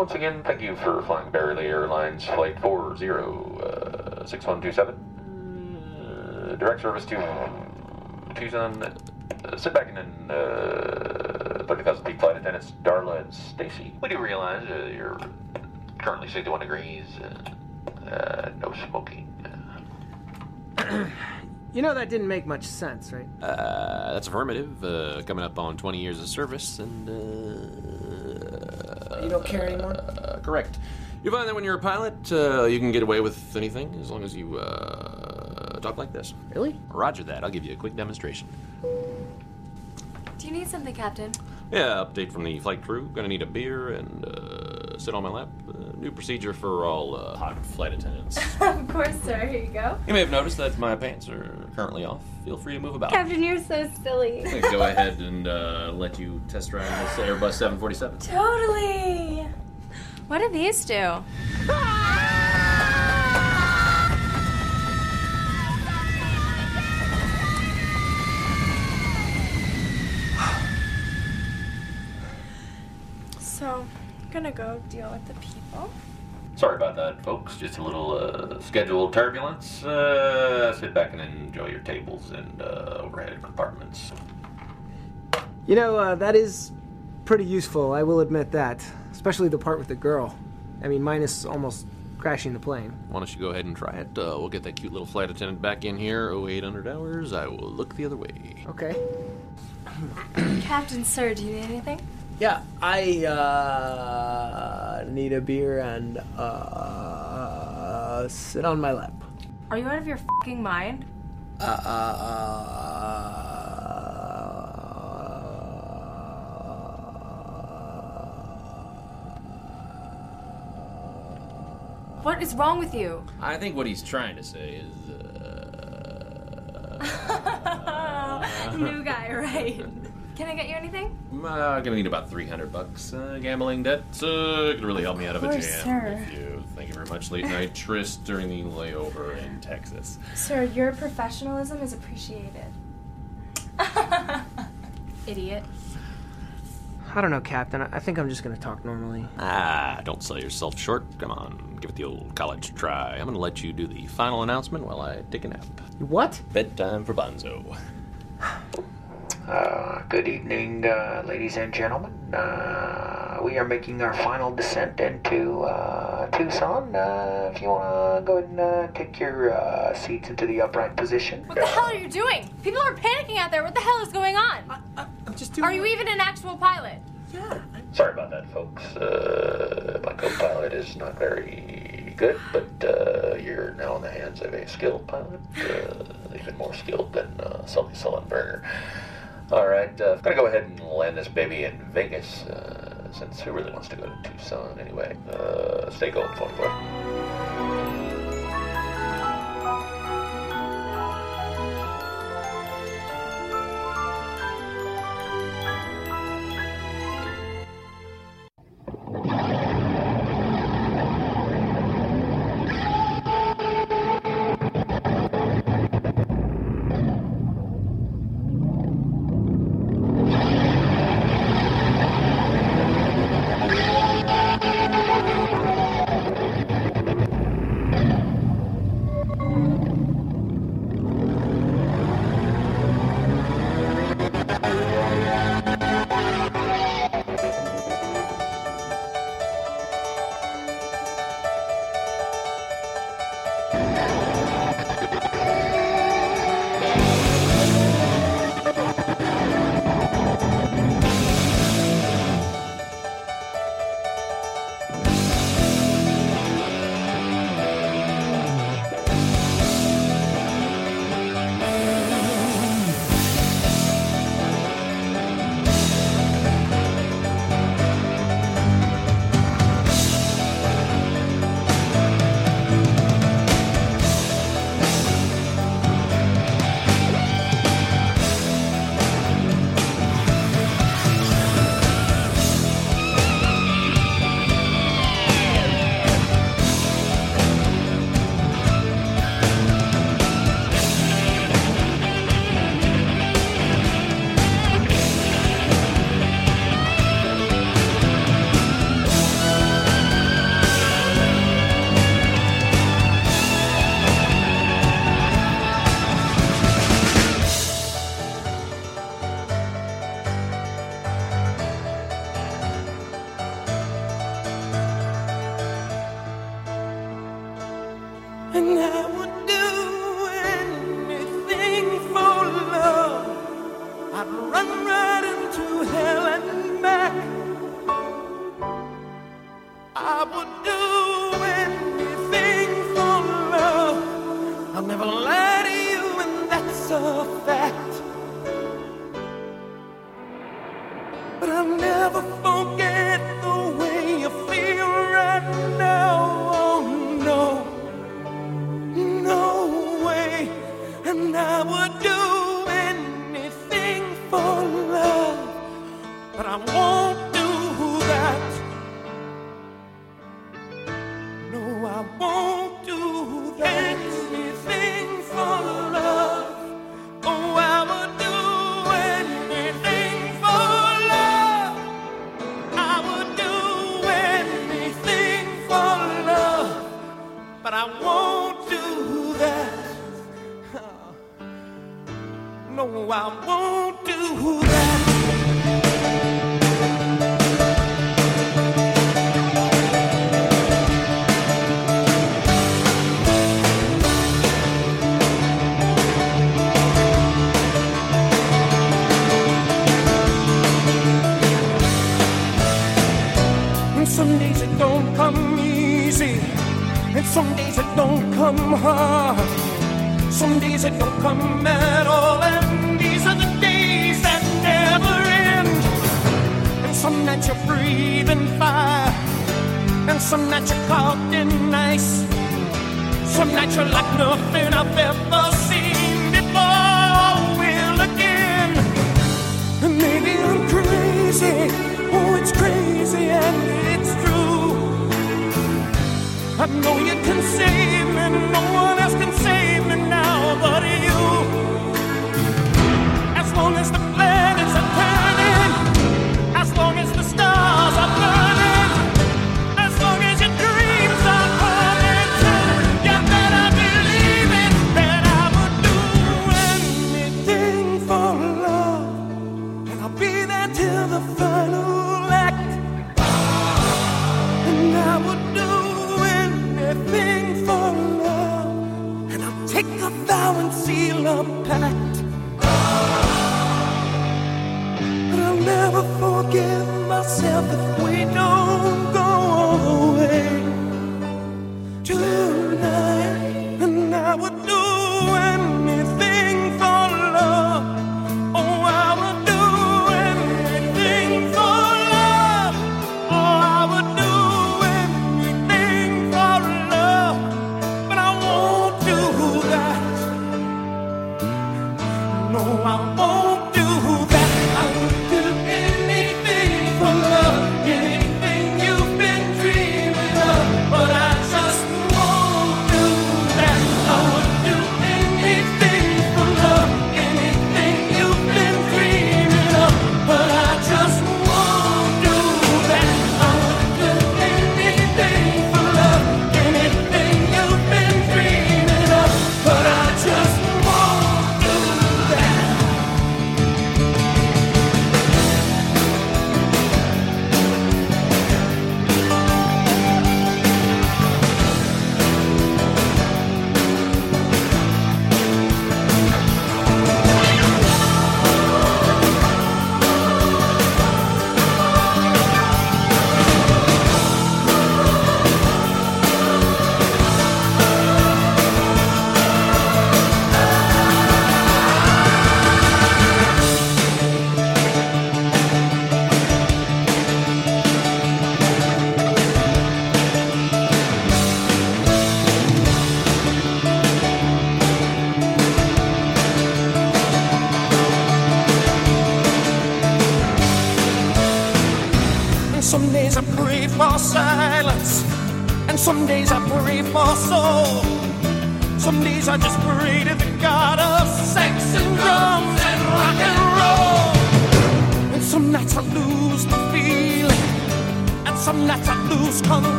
Once again, thank you for flying Barely Airlines Flight 406127. Uh, direct service to Tucson. Uh, sit back and then uh, 30,000 feet flight attendants Darla and Stacy. We do realize uh, you're currently 61 degrees. Uh, uh, no smoking. Uh, You know that didn't make much sense, right? Uh, that's affirmative. Uh, coming up on 20 years of service, and uh, You don't care anymore? uh, correct. You find that when you're a pilot, uh, you can get away with anything as long as you uh, talk like this. Really? Roger that. I'll give you a quick demonstration. Do you need something, Captain? Yeah, update from the flight crew. Gonna need a beer and uh, sit on my lap. New procedure for all uh, hot flight attendants. of course, sir. Here you go. you may have noticed that my pants are currently off. Feel free to move about. Captain, you're so silly. I'm gonna go ahead and uh, let you test drive this Airbus 747. Totally. What do these do? gonna go deal with the people. Sorry about that, folks. Just a little uh, schedule turbulence. Uh, sit back and enjoy your tables and uh, overhead compartments. You know, uh, that is pretty useful, I will admit that. Especially the part with the girl. I mean, minus almost crashing the plane. Why don't you go ahead and try it? Uh, we'll get that cute little flight attendant back in here. 0800 hours. I will look the other way. Okay. Captain, sir, do you need anything? Yeah, I uh, need a beer and uh, sit on my lap. Are you out of your fucking mind? What is wrong with you? I think what he's trying to say is. Uh, New guy, right? Can I get you anything? I'm uh, gonna need about 300 bucks. Uh, gambling debt uh, could really help me out of, Of a jam. sir. If you. Thank you very much. Late night tryst during the layover in Texas. Sir, your professionalism is appreciated. Idiot. I don't know, Captain. I I think I'm just gonna talk normally. Ah, don't sell yourself short. Come on, give it the old college try. I'm gonna let you do the final announcement while I take a nap. What? Bedtime for Bonzo. Uh, good evening, uh, ladies and gentlemen. Uh, we are making our final descent into uh, Tucson. Uh, if you want to go ahead and uh, take your uh, seats into the upright position. What the hell are you doing? People are panicking out there. What the hell is going on? I'm just doing. Are you even an actual pilot? Yeah. Sorry about that, folks. Uh, my co-pilot is not very good, but uh, you're now in the hands of a skilled pilot, uh, even more skilled than uh, Sully Sullenberger. All right, uh, gotta go ahead and land this baby in Vegas, uh, since who really wants to go to Tucson anyway? Uh, stay gold, 44.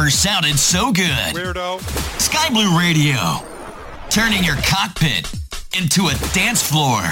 Never sounded so good. Weirdo. Sky Blue Radio, turning your cockpit into a dance floor.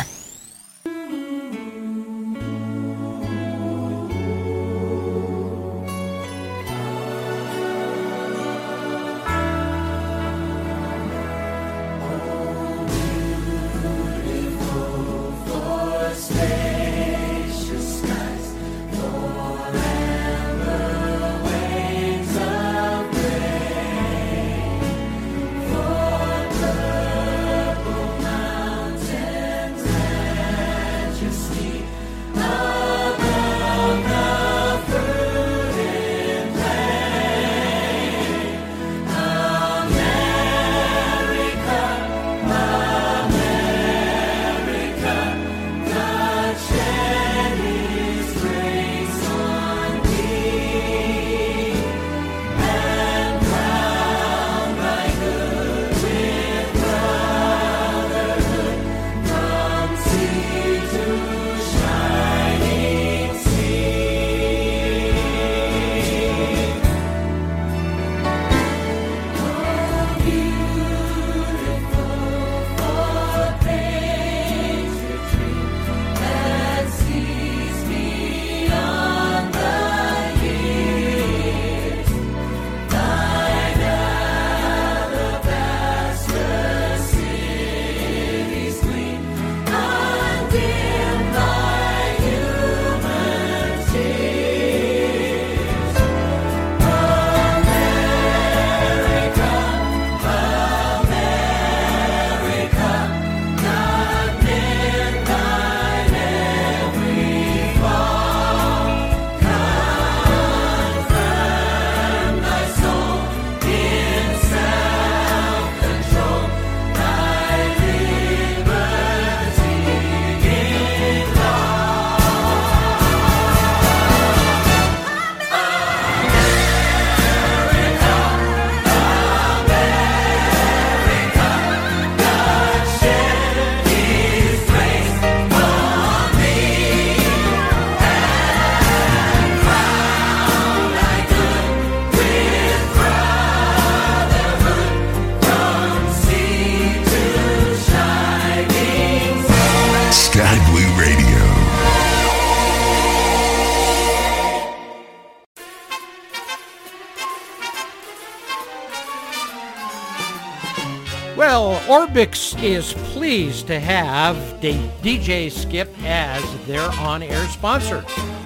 Orbx is pleased to have DJ Skip as their on-air sponsor.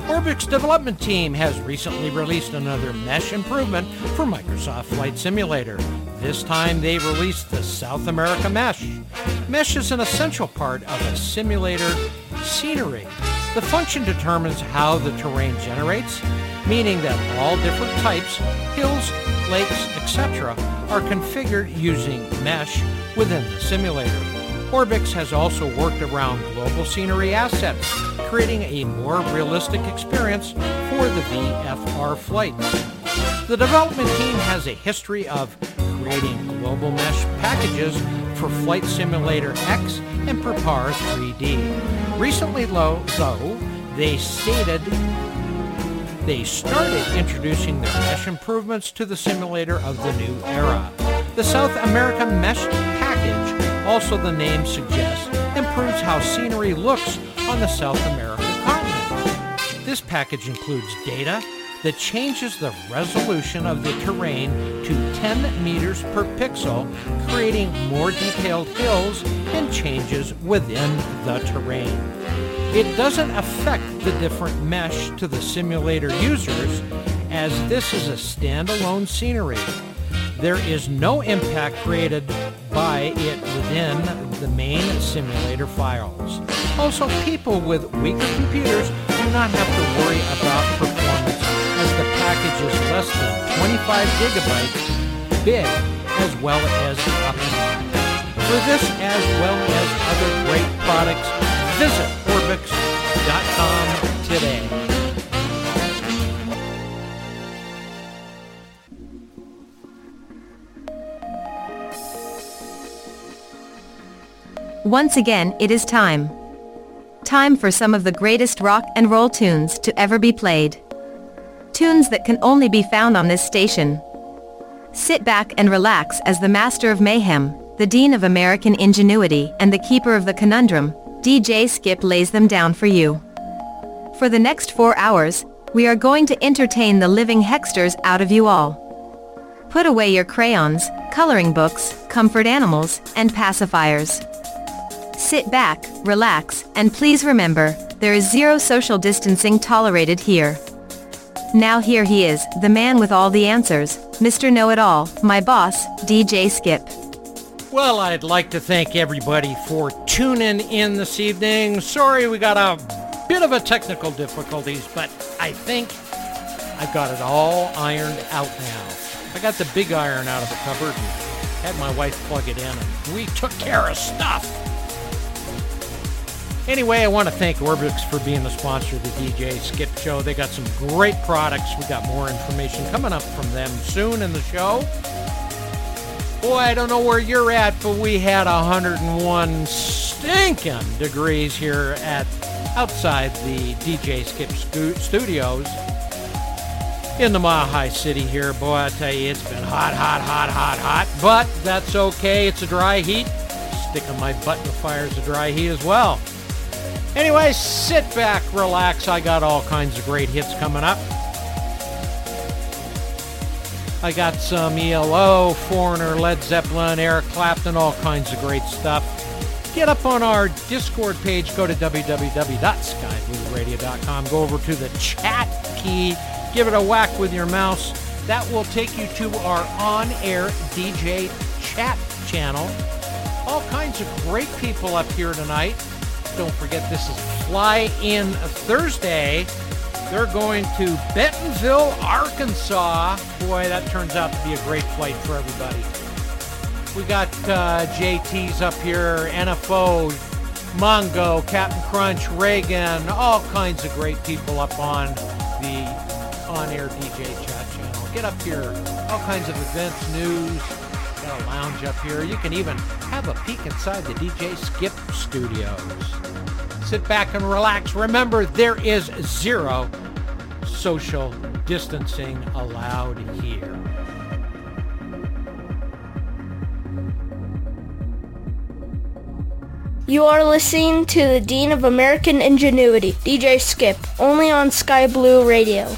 Orbx development team has recently released another mesh improvement for Microsoft Flight Simulator. This time they released the South America Mesh. Mesh is an essential part of a simulator scenery. The function determines how the terrain generates, meaning that all different types, hills, lakes, etc., are configured using mesh within the simulator. Orbx has also worked around global scenery assets, creating a more realistic experience for the VFR flights. The development team has a history of creating global mesh packages for Flight Simulator X and Prepar3D. Recently, though, they stated they started introducing their mesh improvements to the simulator of the new era. The South American Mesh Package, also the name suggests, improves how scenery looks on the South American continent. This package includes data that changes the resolution of the terrain to 10 meters per pixel, creating more detailed hills and changes within the terrain. It doesn't affect the different mesh to the simulator users as this is a standalone scenery. There is no impact created by it within the main simulator files. Also, people with weaker computers do not have to worry about performance as the package is less than 25 gigabytes big as well as optimized. For this as well as other great products, visit Orbx.com today. Once again, it is time. Time for some of the greatest rock and roll tunes to ever be played. tunes that can only be found on this station. Sit back and relax as the master of mayhem, the dean of American ingenuity, and the keeper of the conundrum, DJ Skip lays them down for you. For the next four hours, we are going to entertain the living hexters out of you all. Put away your crayons, coloring books, comfort animals, and pacifiers. Sit back, relax, and please remember, there is zero social distancing tolerated here. Now here he is, the man with all the answers, Mr. Know-It-All, my boss, DJ Skip. Well, I'd like to thank everybody for tuning in this evening. Sorry we got a bit of a technical difficulties, but I think I've got it all ironed out now. I got the big iron out of the cupboard and had my wife plug it in, and we took care of stuff. Anyway, I want to thank Orbx for being the sponsor of the DJ Skip Show. They got some great products. We got more information coming up from them soon in the show. Boy, I don't know where you're at, but we had 101 stinking degrees here at outside the DJ Skip Studios in the Mile City here. Boy, I tell you, it's been hot, hot, hot, hot, hot. But that's okay. It's a dry heat. Sticking my butt in the fire is a dry heat as well. Anyway, sit back, relax. I got all kinds of great hits coming up. I got some ELO, Foreigner, Led Zeppelin, Eric Clapton, all kinds of great stuff. Get up on our Discord page, go to www.skyblueradio.com, go over to the chat key, give it a whack with your mouse. That will take you to our on-air DJ chat channel. All kinds of great people up here tonight. Don't forget this is Fly In Thursday. They're going to Bentonville, Arkansas. Boy, that turns out to be a great flight for everybody. We got uh, JT's up here, NFO, Mongo, Captain Crunch, Reagan, all kinds of great people up on the on-air DJ chat channel. Get up here, all kinds of events, news. A lounge up here. You can even have a peek inside the DJ Skip studios. Sit back and relax. Remember, there is zero social distancing allowed here. You are listening to the Dean of American Ingenuity, DJ Skip, only on Sky Blue Radio.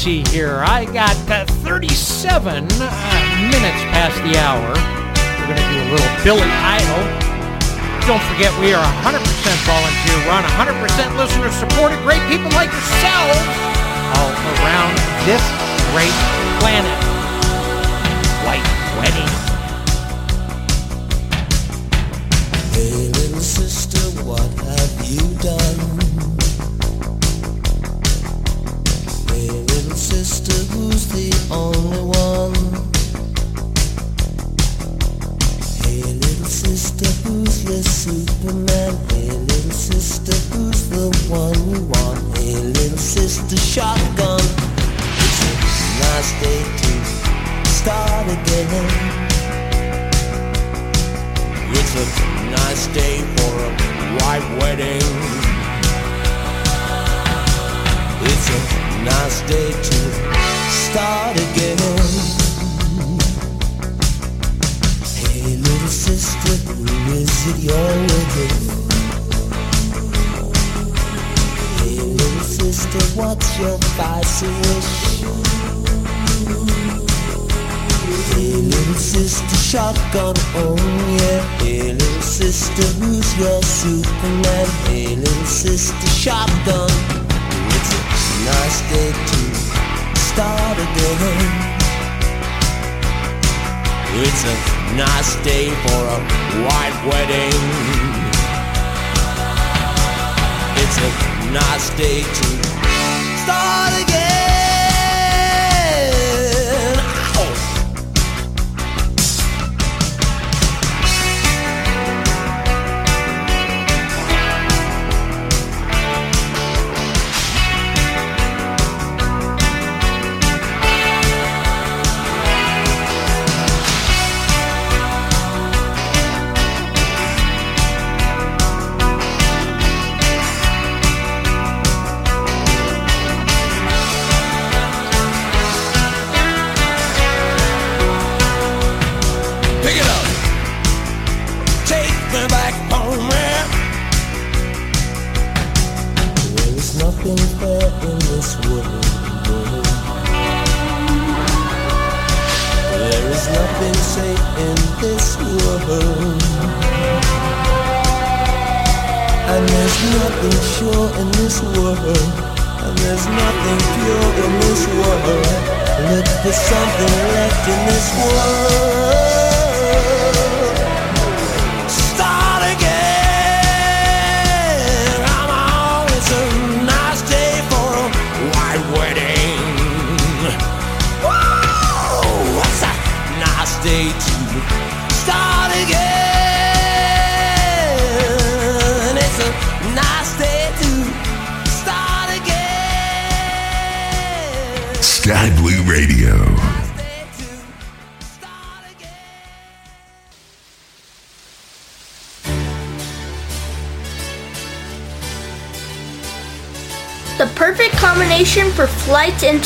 See here. I got uh, 37 uh, minutes past the hour. We're going to do a little Billy Idol. Don't forget, we are 100% volunteer run, 100% listener supported. Great people like yourselves all around this great planet. White Wedding. Hey, little sister, what have you done? Sister, who's the only one? Hey, little sister, who's your Superman? Hey, little sister, who's the one you want? Hey, little sister, shotgun. It's a nice day to start again. It's a nice day for a white wedding. Nice day to start again. Hey, little sister, who is it you're with? Hey, little sister, what's your vice wish? Hey, little sister, shotgun, oh yeah. Hey, little sister, who's your Superman? Hey, little sister, shotgun. Nice day to start again. It's a nice day for a white wedding. It's a nice day to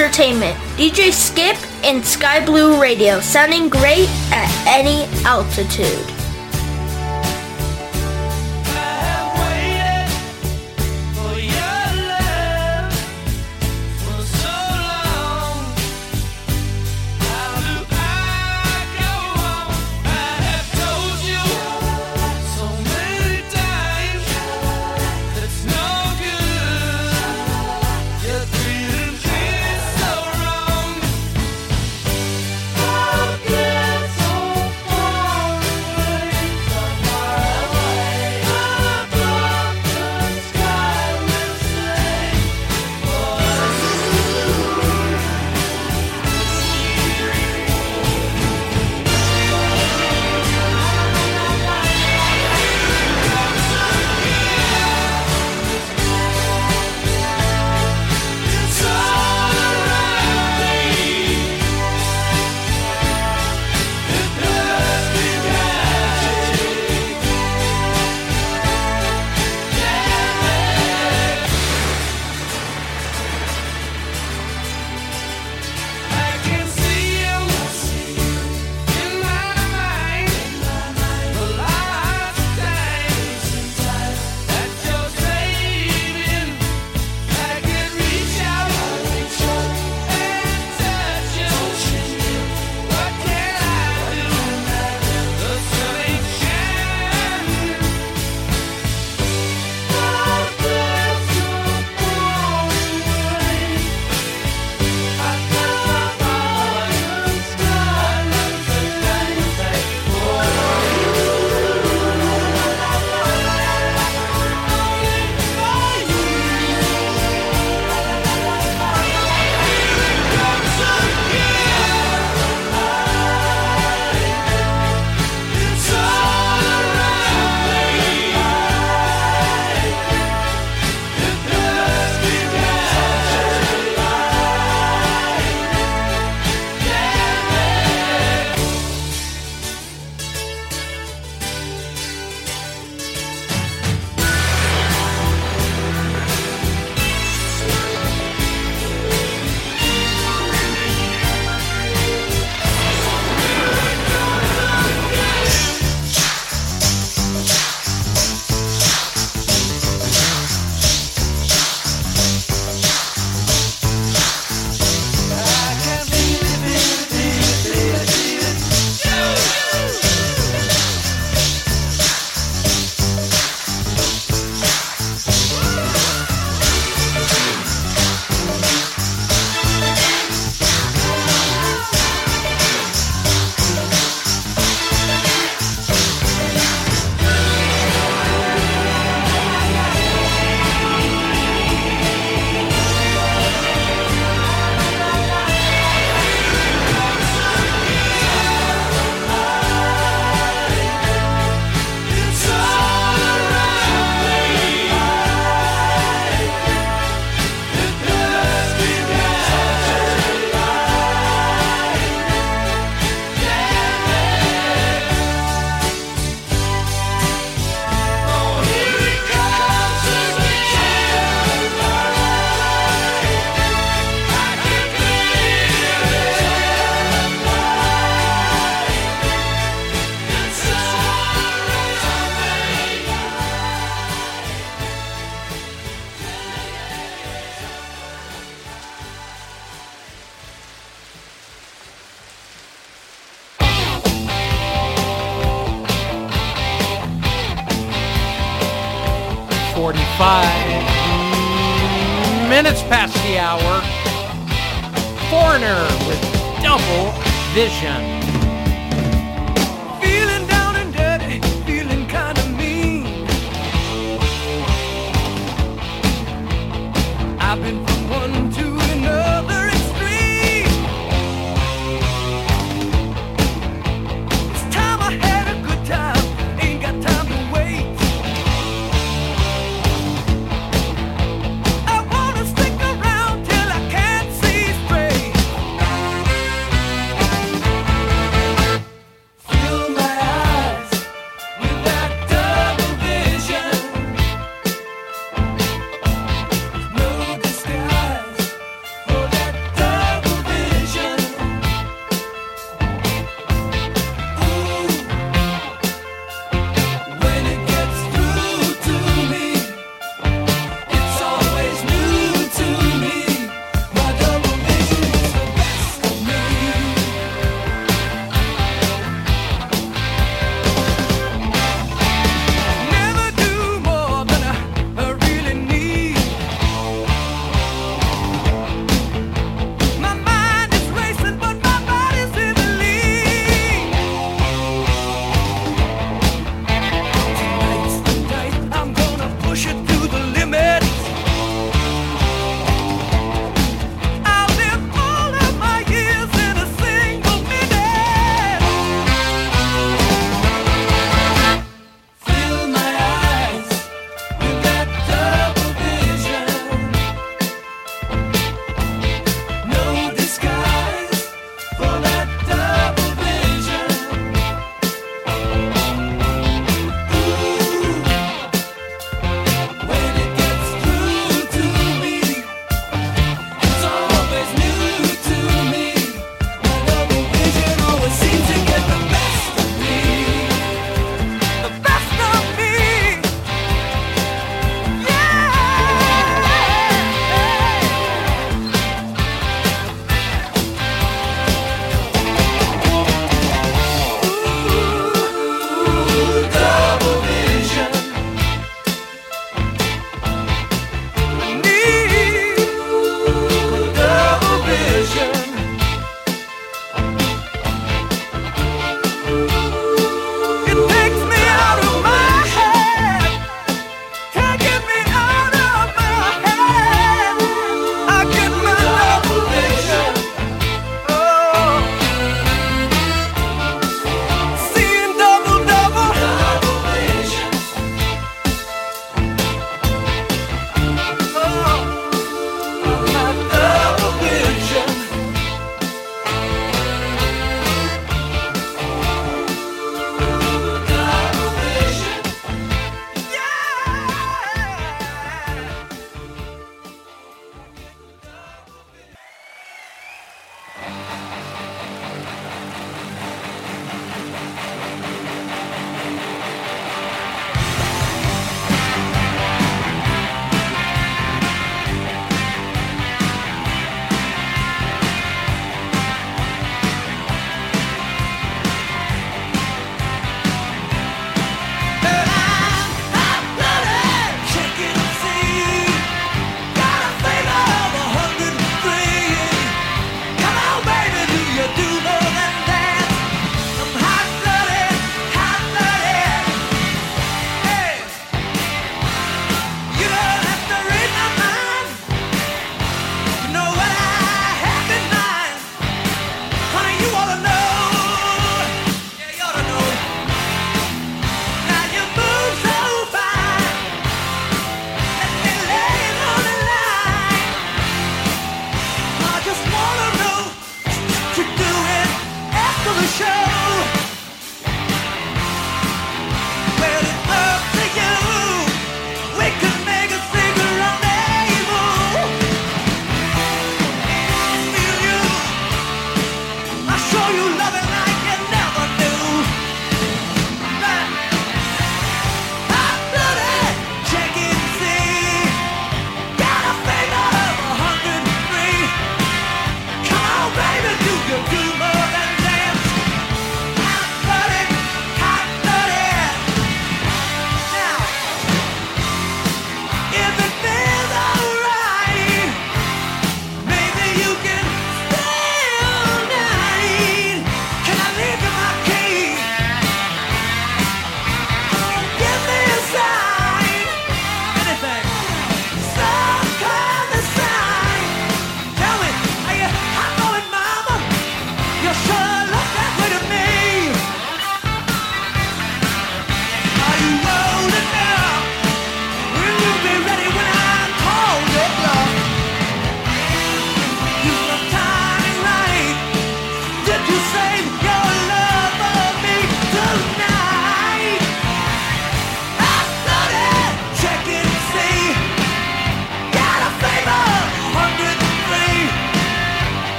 entertainment. DJ Skip and Sky Blue Radio, sounding great at any altitude.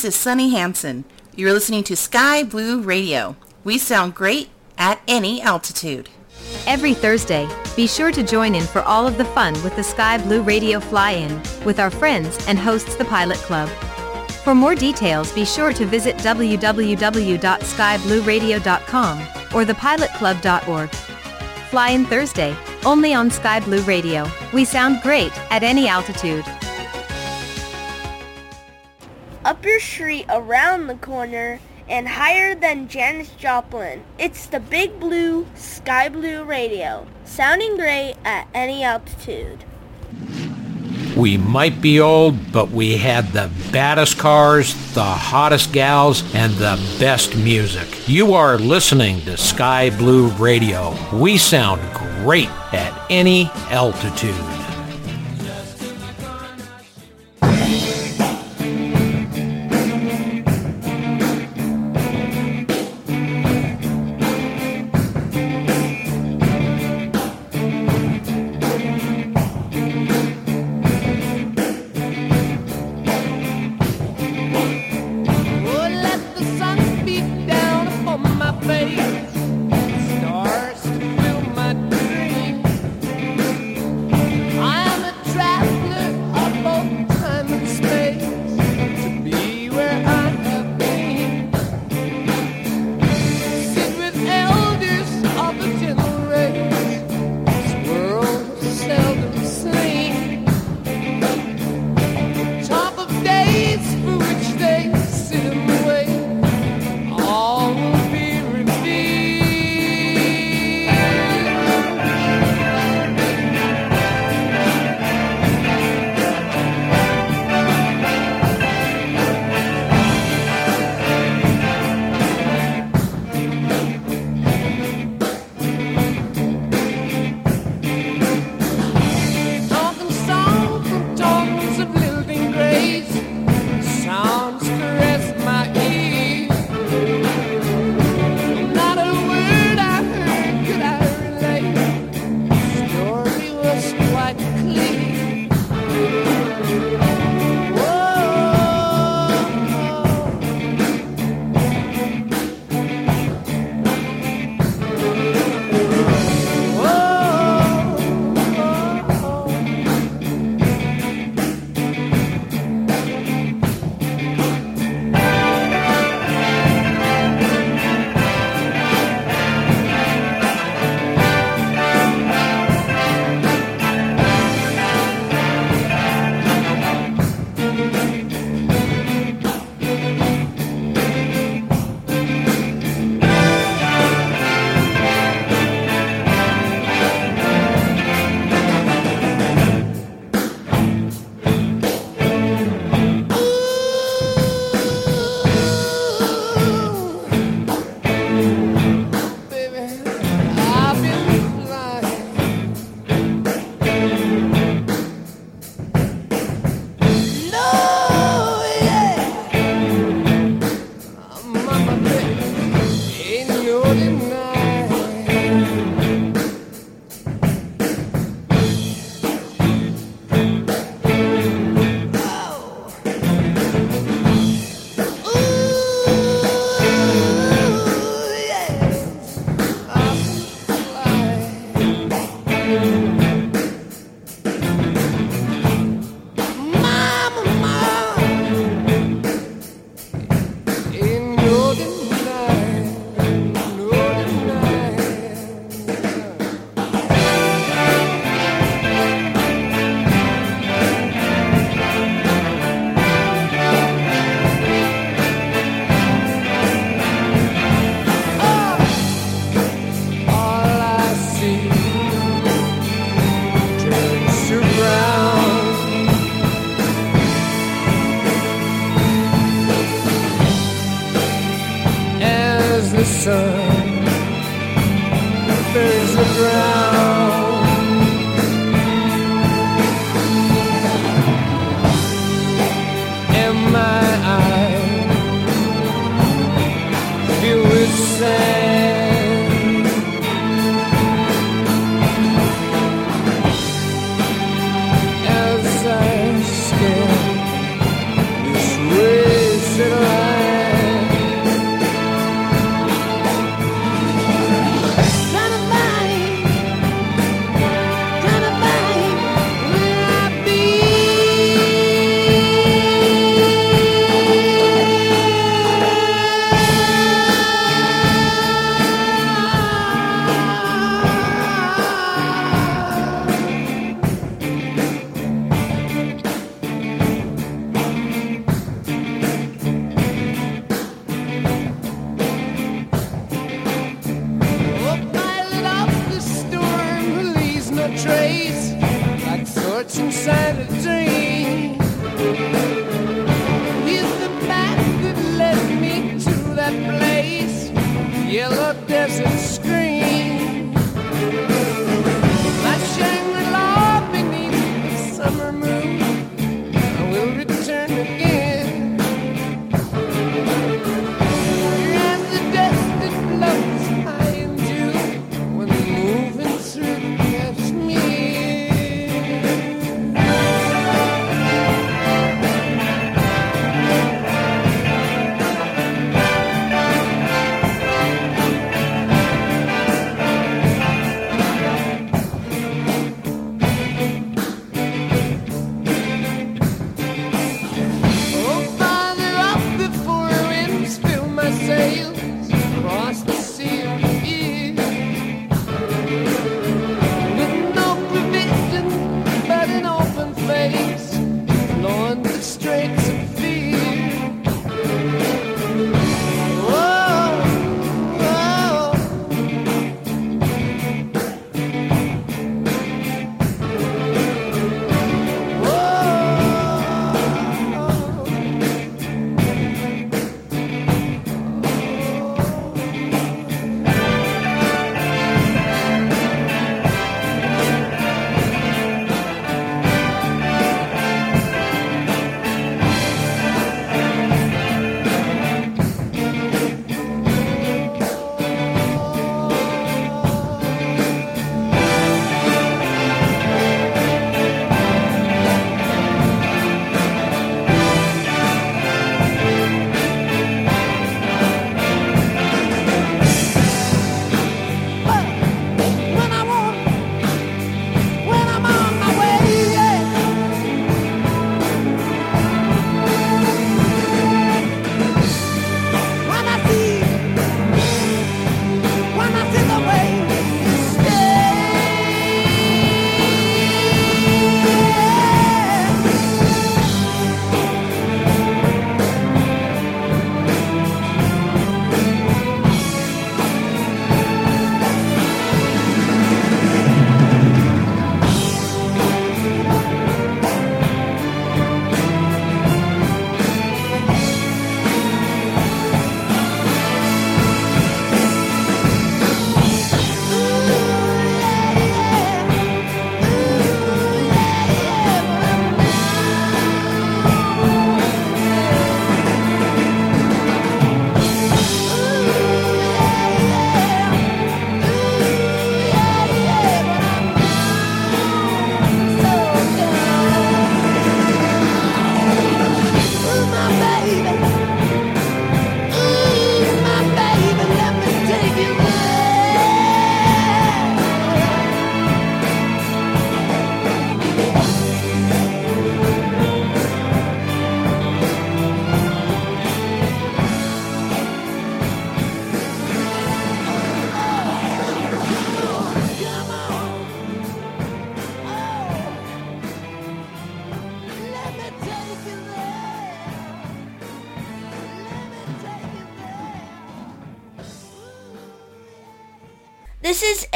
This is Sunny Hanson. You're listening to Sky Blue Radio. We sound great at any altitude. Every Thursday, be sure to join in for all of the fun with the Sky Blue Radio Fly-In with our friends and hosts the Pilot Club. For more details, be sure to visit www.skyblueradio.com or thepilotclub.org. Fly in Thursday, only on Sky Blue Radio. We sound great at any altitude. Around the corner, and higher than Janis Joplin. It's the Big Blue Sky Blue Radio, sounding great at any altitude. We might be old, but we had the baddest cars, the hottest gals, and the best music. You are listening to Sky Blue Radio. We sound great at any altitude.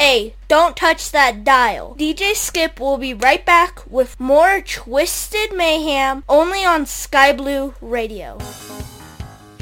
A. Don't touch that dial. DJ Skip will be right back with more Twisted Mayhem only on Sky Blue Radio.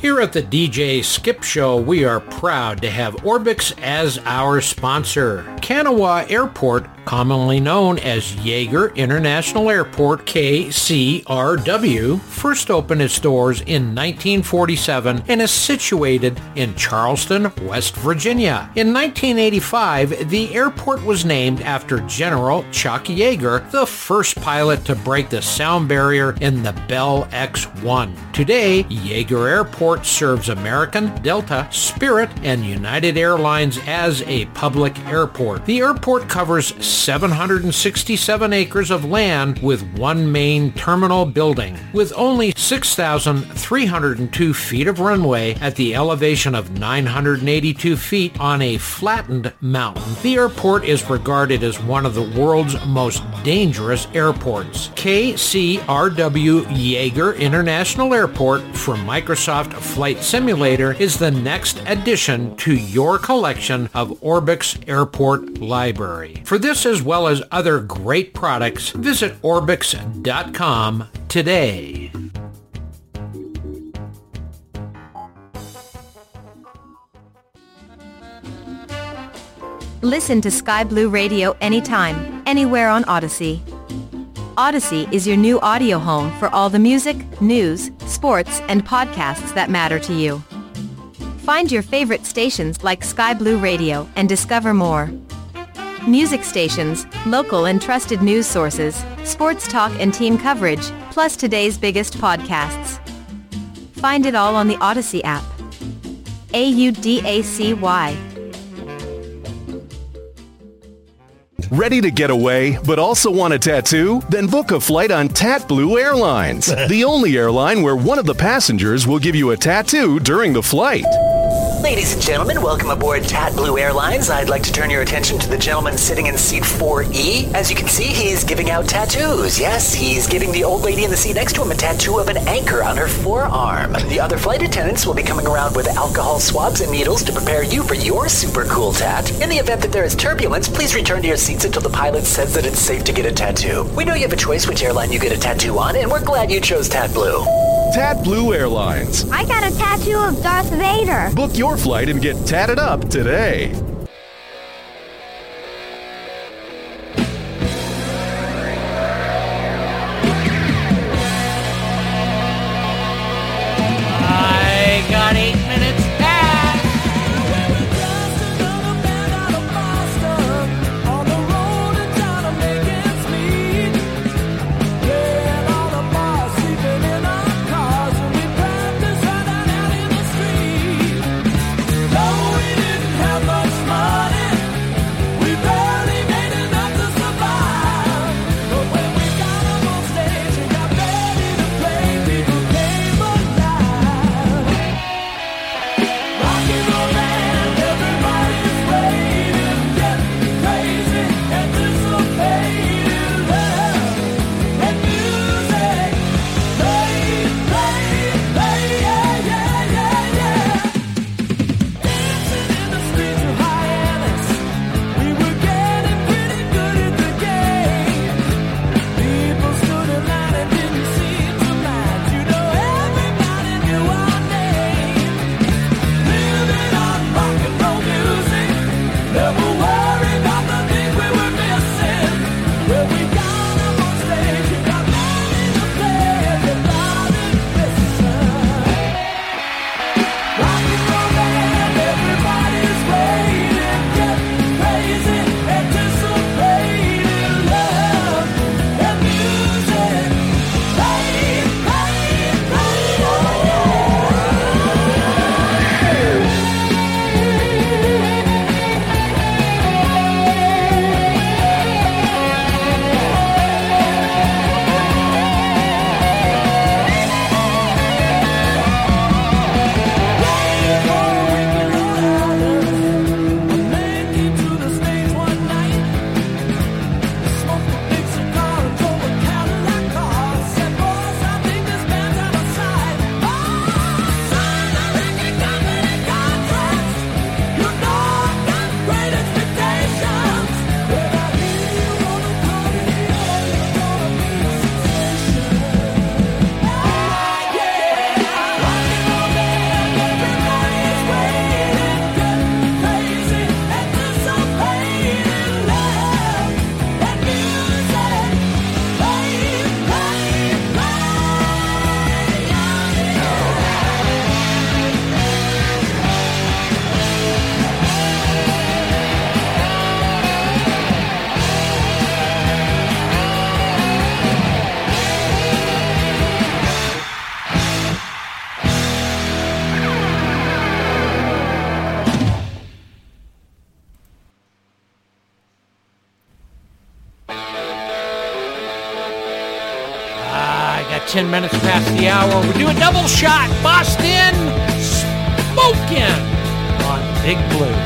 Here at the DJ Skip Show, we are proud to have Orbx as our sponsor. Kanawha Airport, commonly known as Yeager International Airport, KCRW, first opened its doors in 1947 and is situated in Charleston, West Virginia. In 1985, the airport was named after General Chuck Yeager, the first pilot to break the sound barrier in the Bell X-1. Today, Yeager Airport serves American, Delta, Spirit, and United Airlines as a public airport. The airport covers 767 acres of land with one main terminal building. With only 6,302 feet of runway at the elevation of 982 feet on a flattened mountain, the airport is regarded as one of the world's most dangerous airports. KCRW Yeager International Airport from Microsoft Flight Simulator is the next addition to your collection of Orbx Airport Library. For this as well as other great products, visit Orbx.com today. Listen to Sky Blue Radio anytime, anywhere on Audacy. Audacy is your new audio home for all the music, news, sports, and podcasts that matter to you. Find your favorite stations like Sky Blue Radio and discover more. Music stations, local and trusted news sources, sports talk and team coverage, plus today's biggest podcasts. Find it all on the Audacy app. A-U-D-A-C-Y. Ready to get away, but also want a tattoo? Then book a flight on Tat Blue Airlines, the only airline where one of the passengers will give you a tattoo during the flight. Ladies and gentlemen, welcome aboard Tat Blue Airlines. I'd like to turn your attention to the gentleman sitting in seat 4E. As you can see, he's giving out tattoos. Yes, he's giving the old lady in the seat next to him a tattoo of an anchor on her forearm. The other flight attendants will be coming around with alcohol swabs and needles to prepare you for your super cool tat. In the event that there is turbulence, please return to your seats until the pilot says that it's safe to get a tattoo. We know you have a choice which airline you get a tattoo on, and we're glad you chose Tat Blue. Tat Blue Airlines. I got a tattoo of Darth Vader. Book your flight and get tatted up today. 10 minutes past the hour. We're doing double shot. Boston smoking on Big Blue.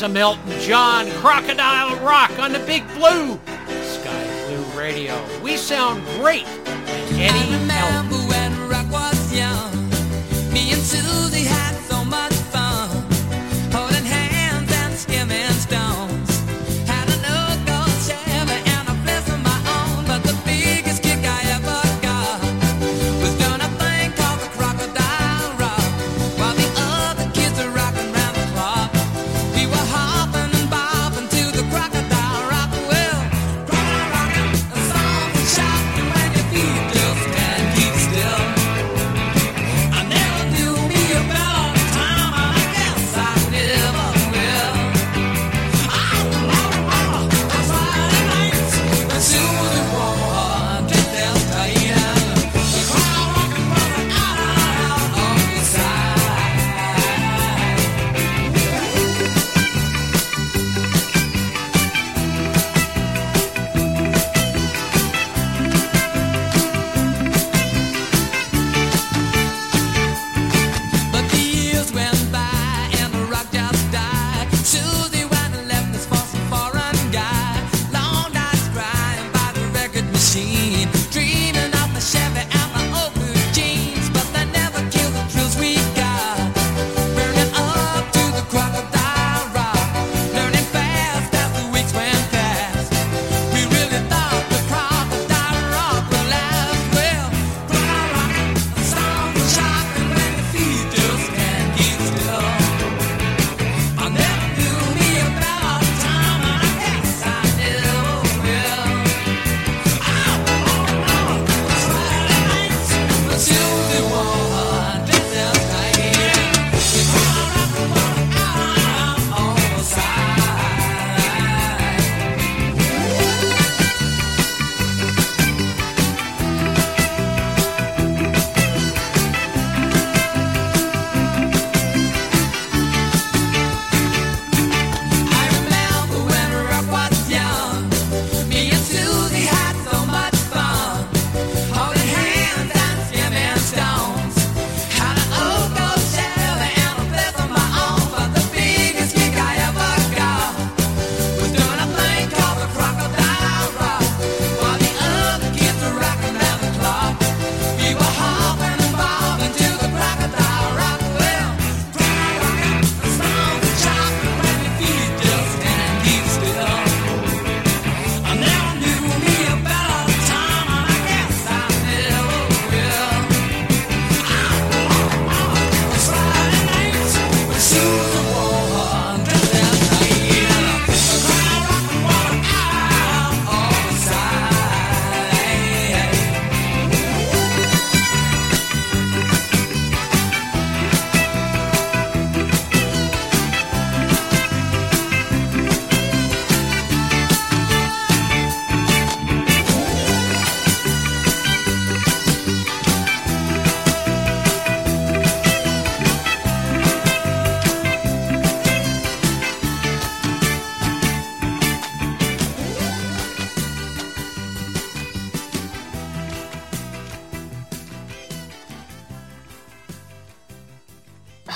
some Elton John, Crocodile Rock on the Big Blue, Sky Blue Radio. We sound great at any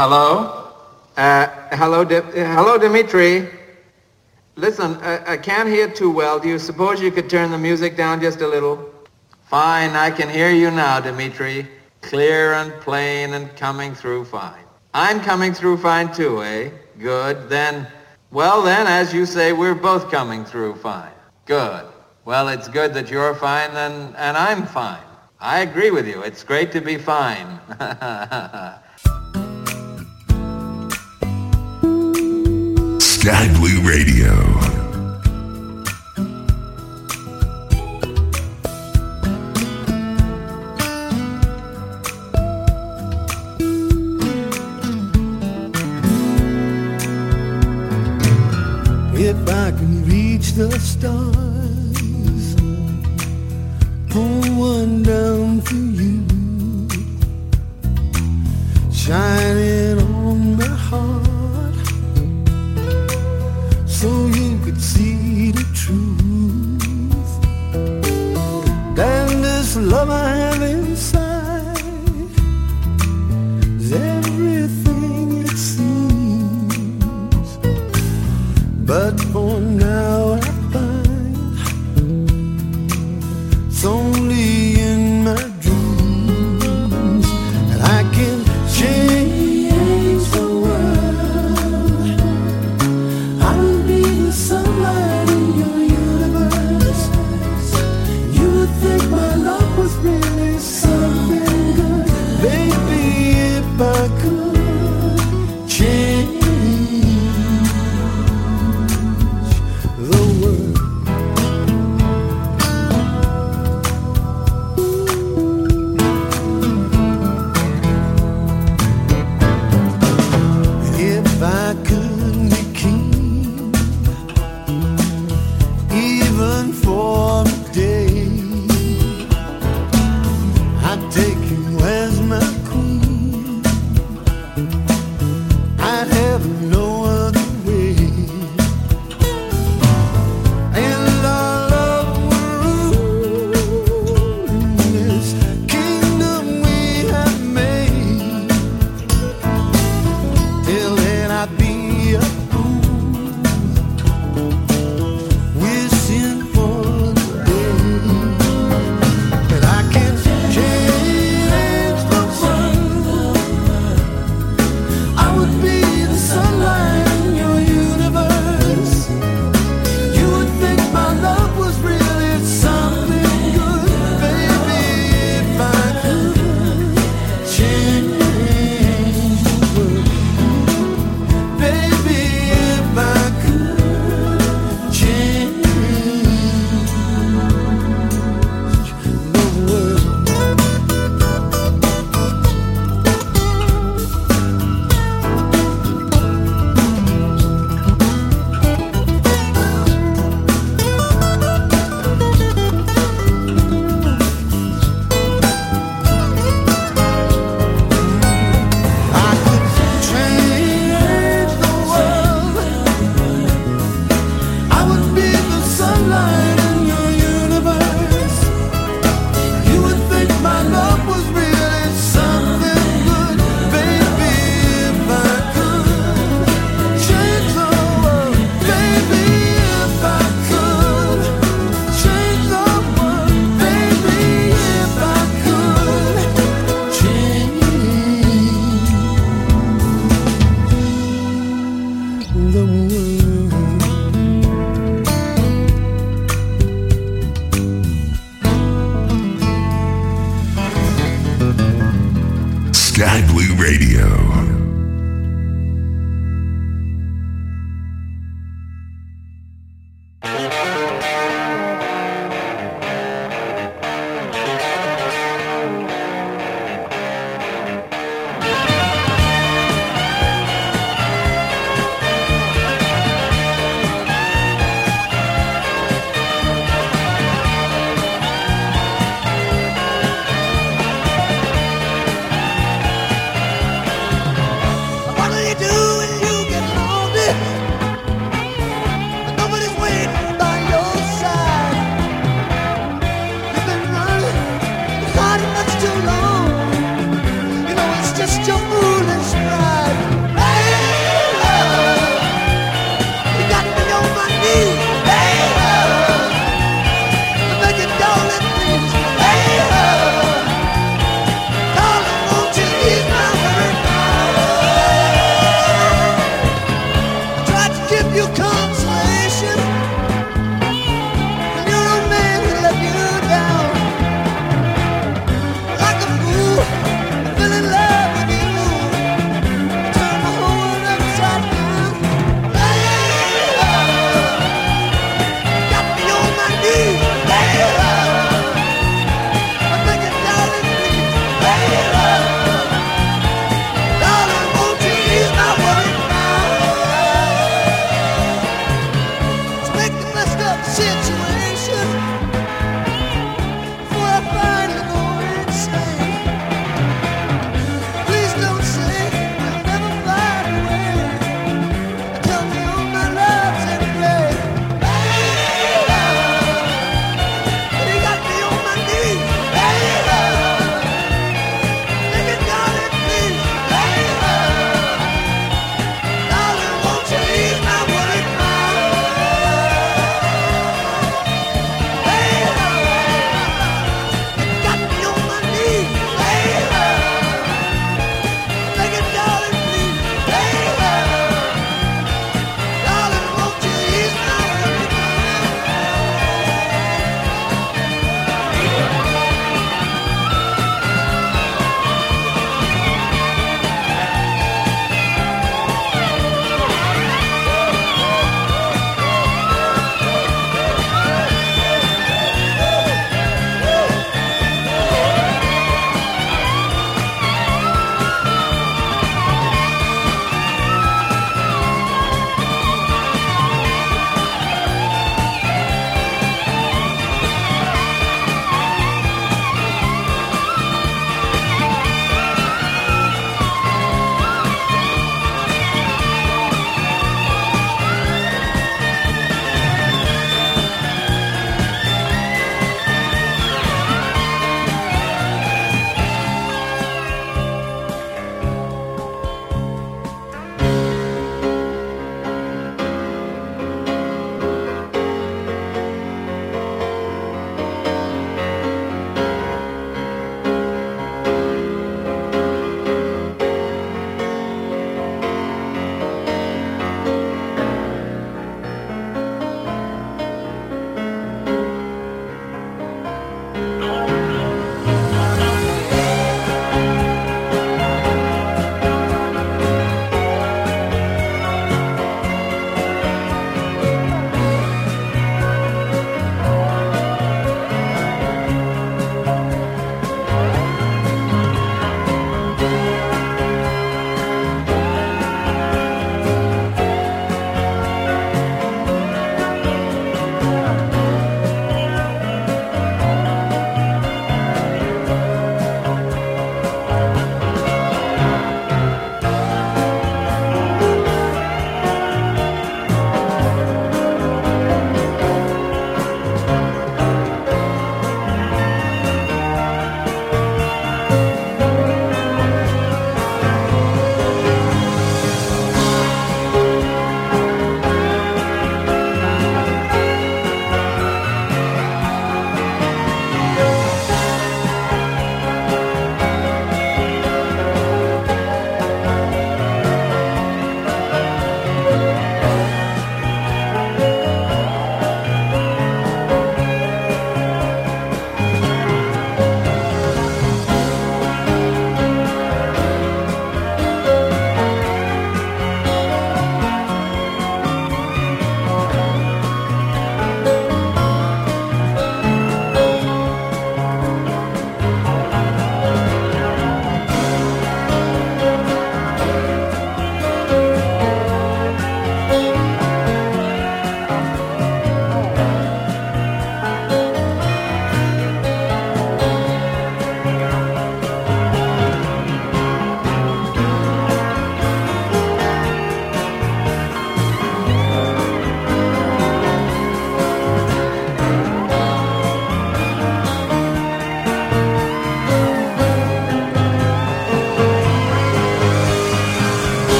Hello? Uh, hello, hello, Dimitri. Listen, I-, I can't hear too well. Do you suppose you could turn the music down just a little? Fine, I can hear you now, Dimitri. Clear and plain and coming through fine. I'm coming through fine too, eh? Good. Then, well then, as you say, we're both coming through fine. Good. Well, it's good that you're fine and, and I'm fine. I agree with you. It's great to be fine. Sky Blue Radio.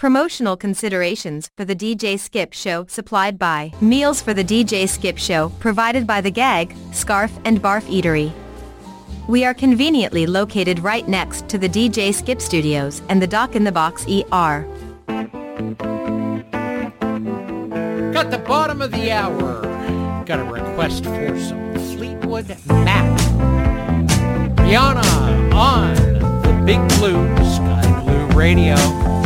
Promotional considerations for the DJ Skip Show supplied by Meals for the DJ Skip Show provided by the Gag, Scarf and Barf Eatery. We are conveniently located right next to the DJ Skip Studios and the Dock in the Box ER. Got the bottom of the hour. Got a request for some Fleetwood Mac. Rhiannon on the Big Blue Sky Blue Radio.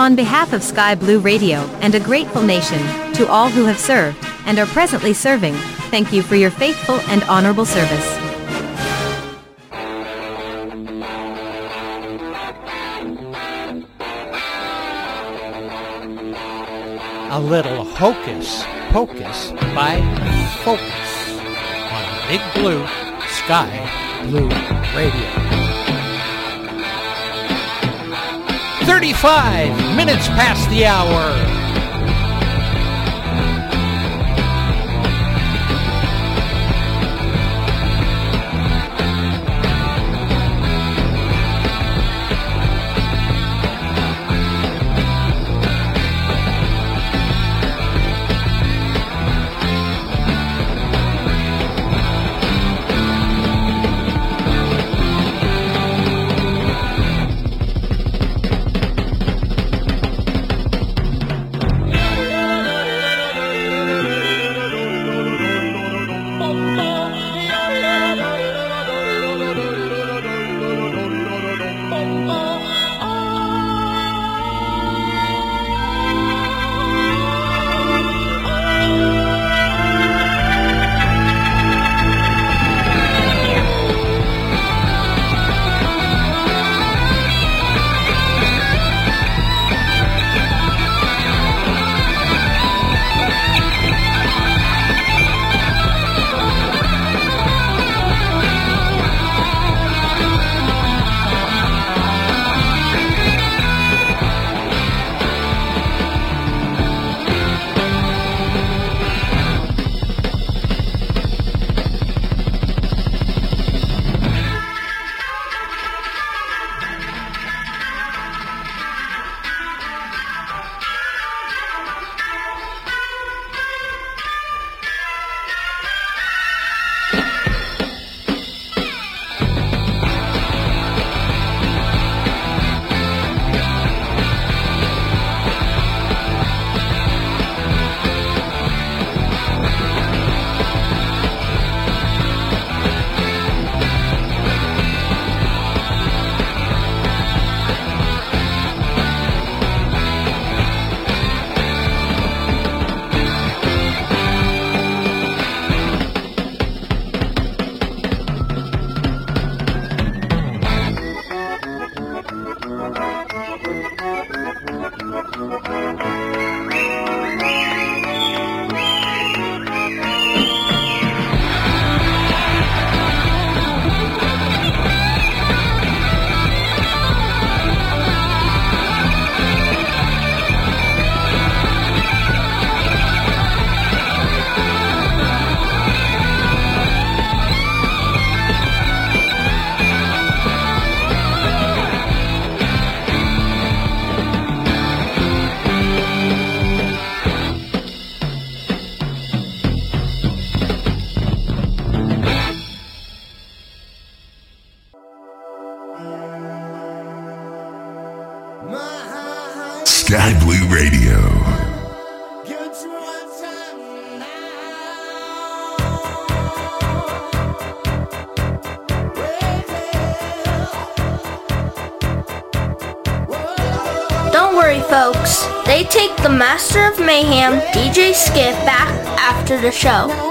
On behalf of Sky Blue Radio and a grateful nation, to all who have served and are presently serving, thank you for your faithful and honorable service. A little hocus pocus by Focus on Big Blue Sky Blue Radio. 35 minutes past the hour. Master of Mayhem, DJ Skip, back after the show.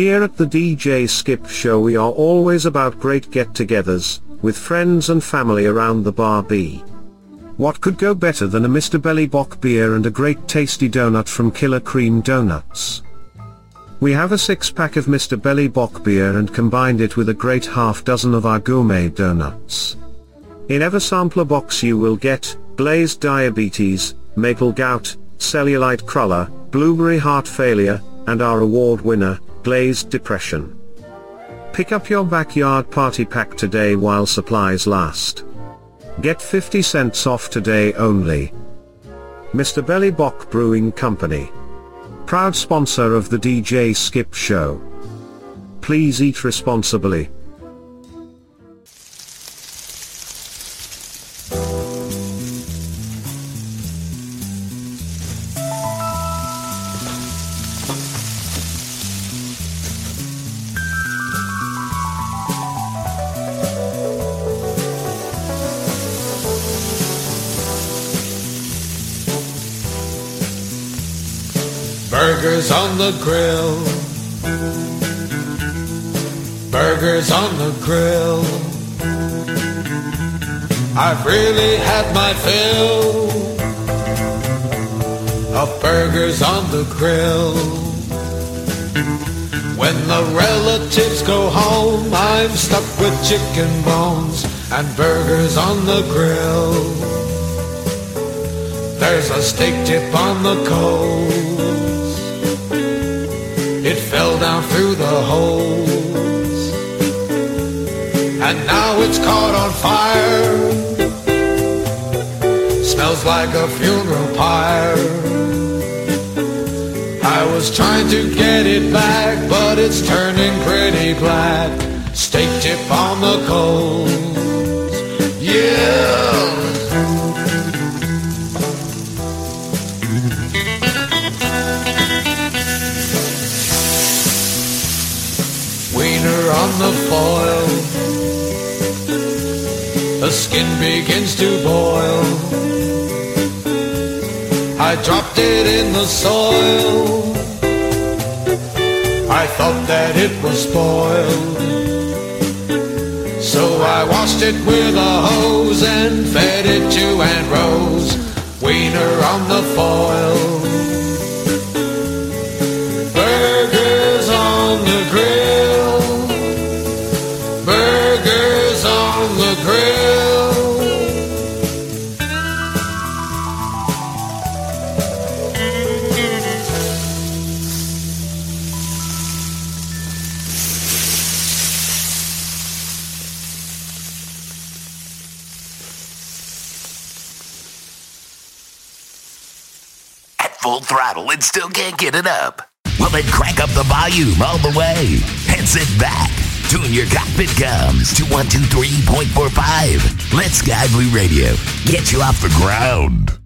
Here at the DJ Skip Show we are always about great get-togethers, with friends and family around the bar B. What could go better than a Mr. Belly Bock beer and a great tasty donut from Killer Cream Donuts? We have a six-pack of Mr. Belly Bock beer and combined it with a great half dozen of our gourmet donuts. In every sampler box you will get, glazed diabetes, maple gout, cellulite cruller, blueberry heart failure, and our award winner, glazed depression. Pick up your backyard party pack today while supplies last. Get 50 cents off today only. Mr. Belly Bock Brewing Company. Proud sponsor of the DJ Skip Show. Please eat responsibly. The grill. Burgers on the grill. I've really had my fill of burgers on the grill. When the relatives go home, I'm stuck with chicken bones and burgers on the grill. There's a steak tip on the coals. And now it's caught on fire. Smells like a funeral pyre. I was trying to get it back, but it's turning pretty black. Steak tip on the coals. Yeah. Begins to boil. I dropped it in the soil. I thought that it was spoiled. So I washed it with a hose and fed it to Aunt Rose. Wiener on the foil. Still can't get it up. Well, then crank up the volume all the way and sit back. Tune your cockpit comms to 123.45. Let Sky Blue Radio get you off the ground.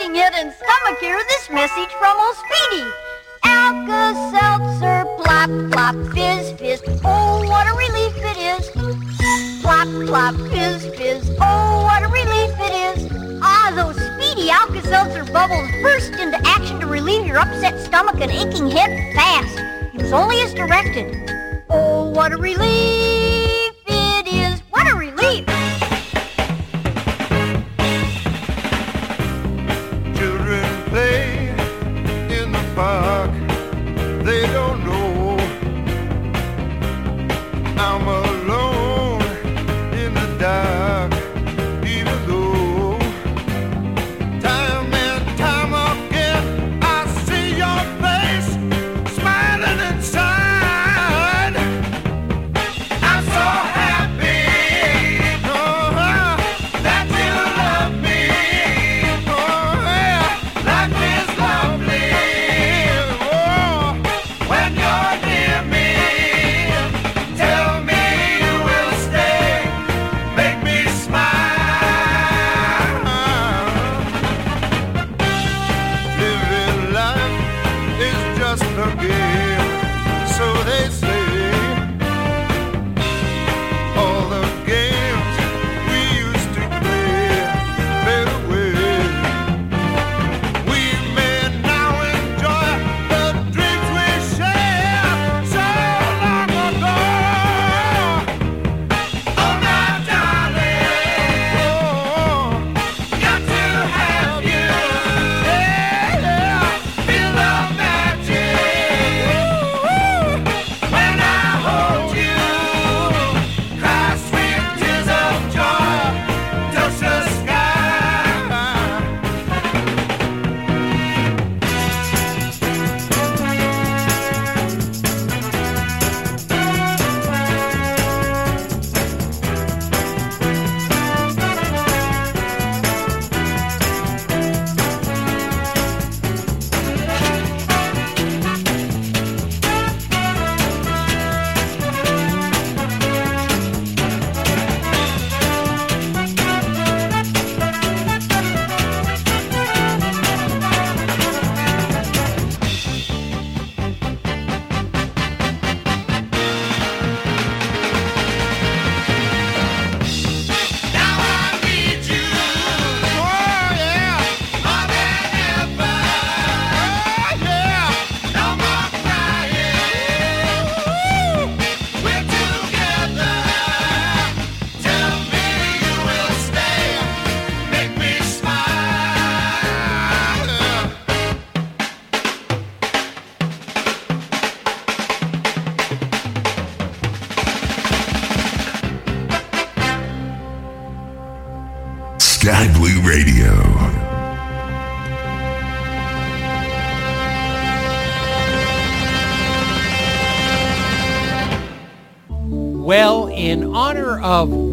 And stomach hear this message from old Speedy.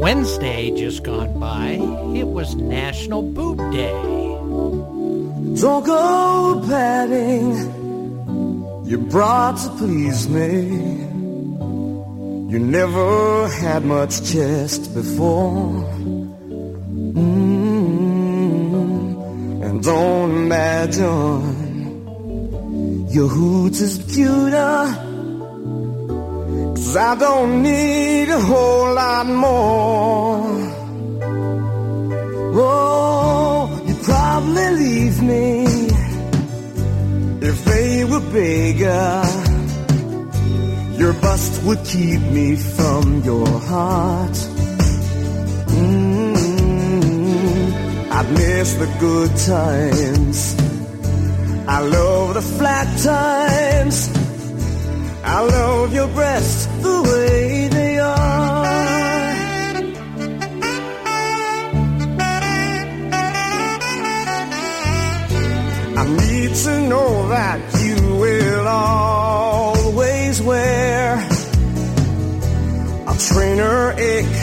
Wednesday just gone by, it was National Boob Day. Don't go padding. You're brought to please me. You never had much chest before. Mm, and don't imagine your hoots is cuter. Cause I don't need a whole lot more. Oh, you'd probably leave me if they were bigger. Your bust would keep me from your heart. Mm, I'd miss the good times. I love the flat times. I love your breasts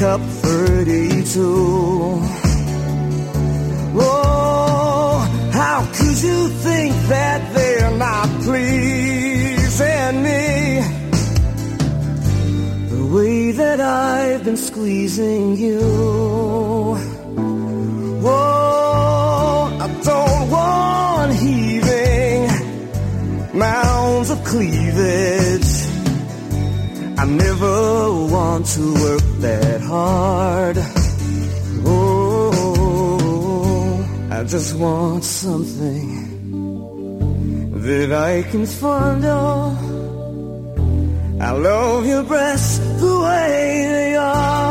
A cup 32. Oh, how could you think that they're not pleasing me? The way that I've been squeezing you. Hard. Oh, I just want something that I can fondle. I love your breasts the way they are.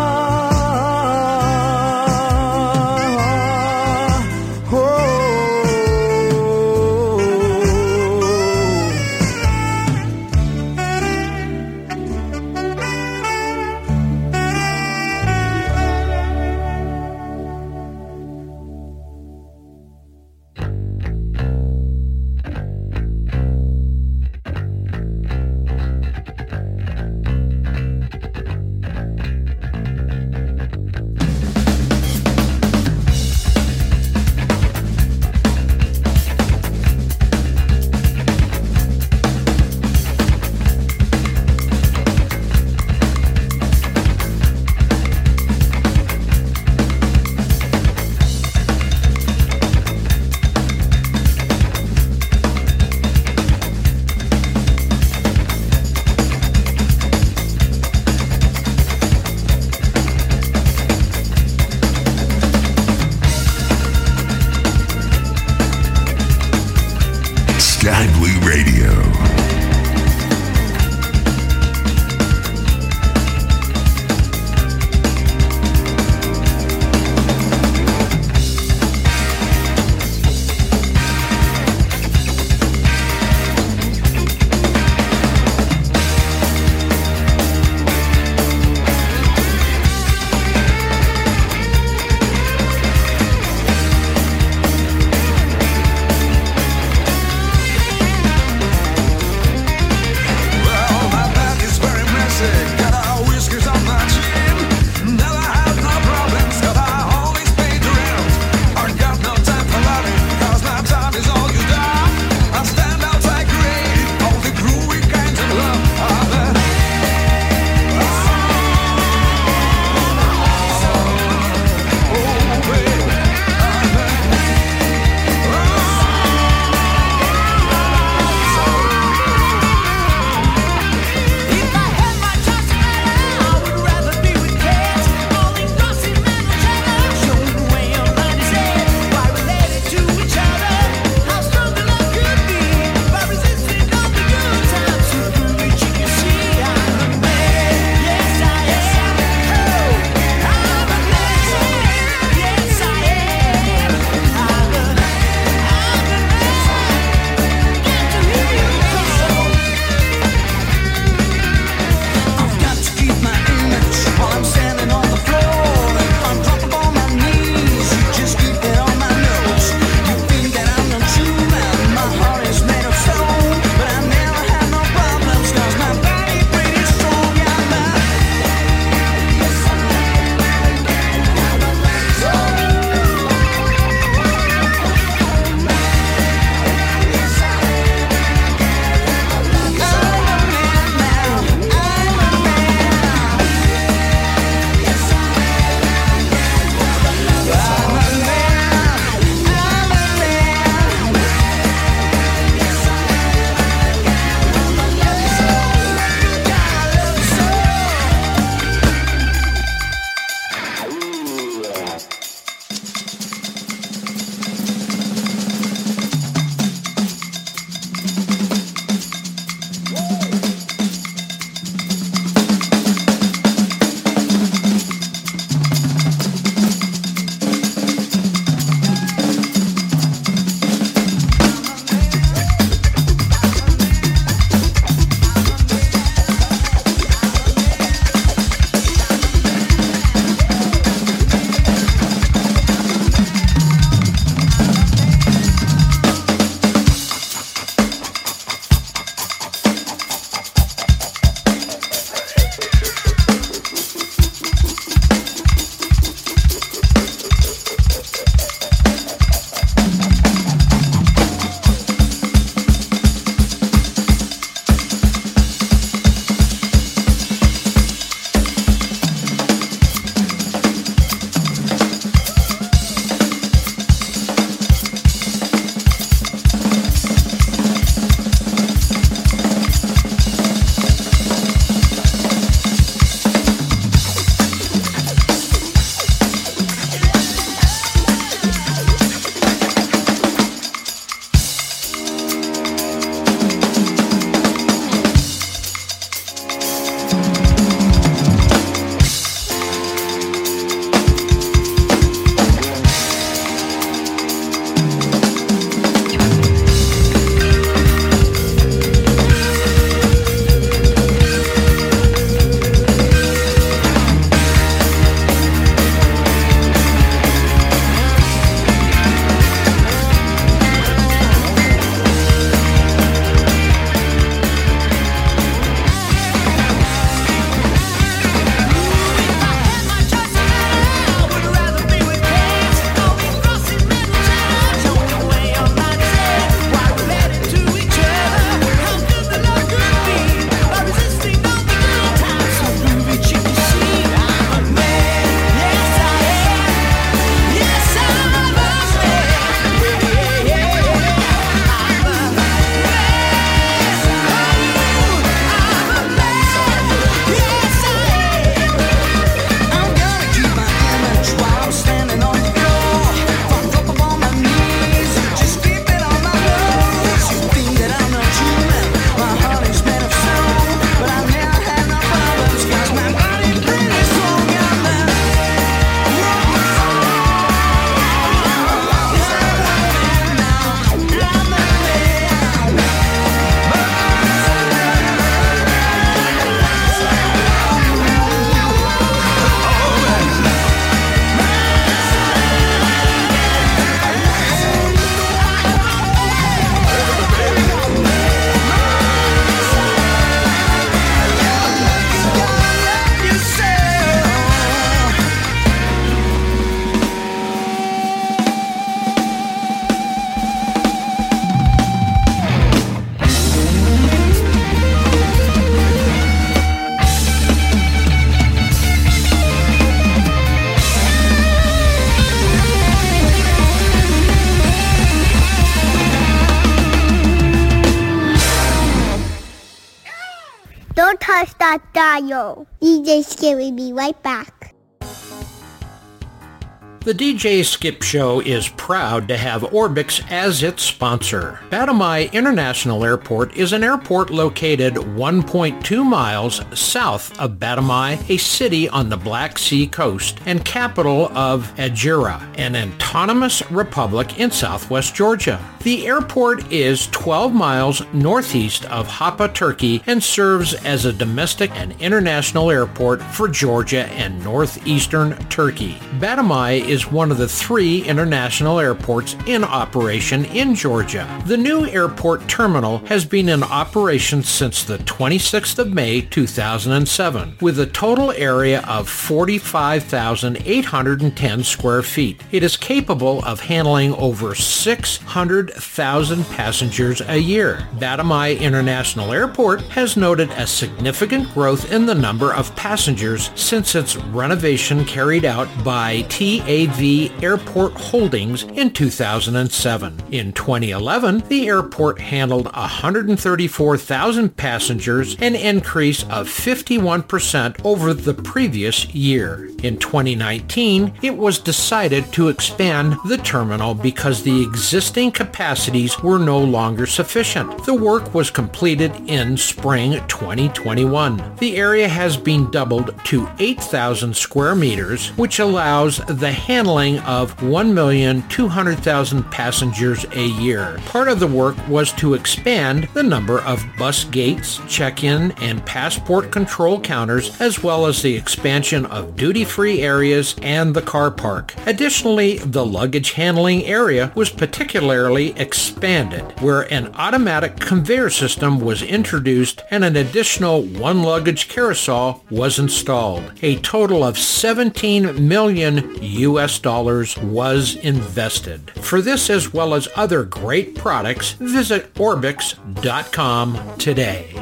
The DJ Skip Show is proud to have Orbx as its sponsor. Batumi International Airport is an airport located 1.2 miles south of Batumi, a city on the Black Sea coast and capital of Adjara, an autonomous republic in southwest Georgia. The airport is 12 miles northeast of Hopa, Turkey and serves as a domestic and international airport for Georgia and northeastern Turkey. Batumi is one of the three international airports in operation in Georgia. The new airport terminal has been in operation since the 26th of May 2007 with a total area of 45,810 square feet. It is capable of handling over 600,000 passengers a year. Batumi International Airport has noted a significant growth in the number of passengers since its renovation carried out by TAV Airport Holdings in 2007. In 2011, the airport handled 134,000 passengers, an increase of 51% over the previous year. In 2019, it was decided to expand the terminal because the existing capacities were no longer sufficient. The work was completed in spring 2021. The area has been doubled to 8,000 square meters, which allows the handling of 1,200,000 passengers a year. Part of the work was to expand the number of bus gates, check-in, and passport control counters, as well as the expansion of duty-free areas and the car park. Additionally, the luggage handling area was particularly expanded, where an automatic conveyor system was introduced and an additional one luggage carousel was installed. A total of 17 million US dollars was invested. For this as well as other great products, visit Orbx.com today.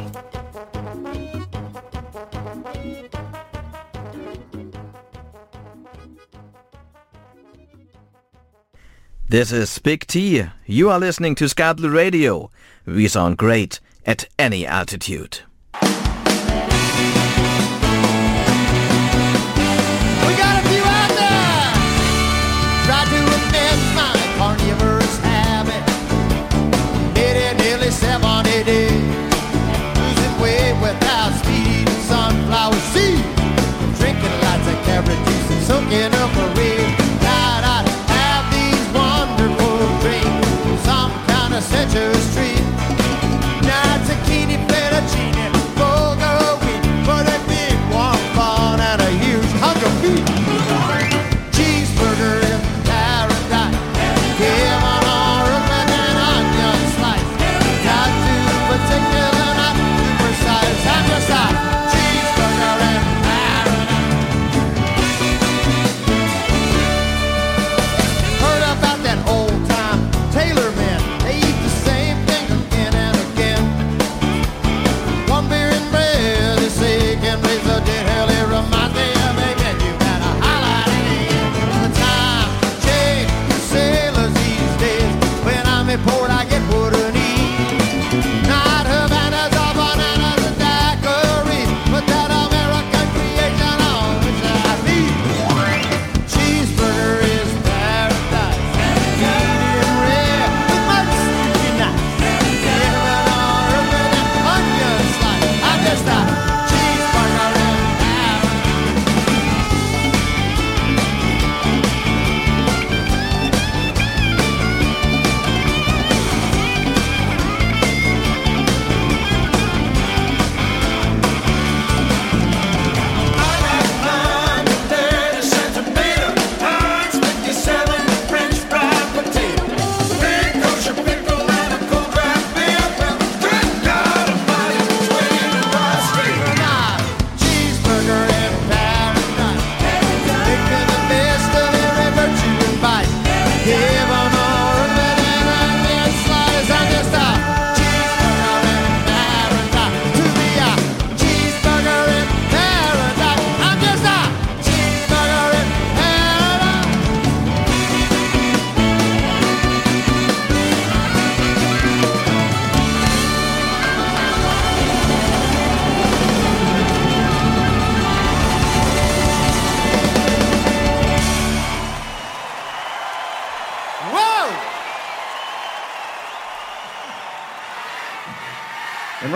This is Big T. You are listening to Sky Radio. We sound great at any altitude.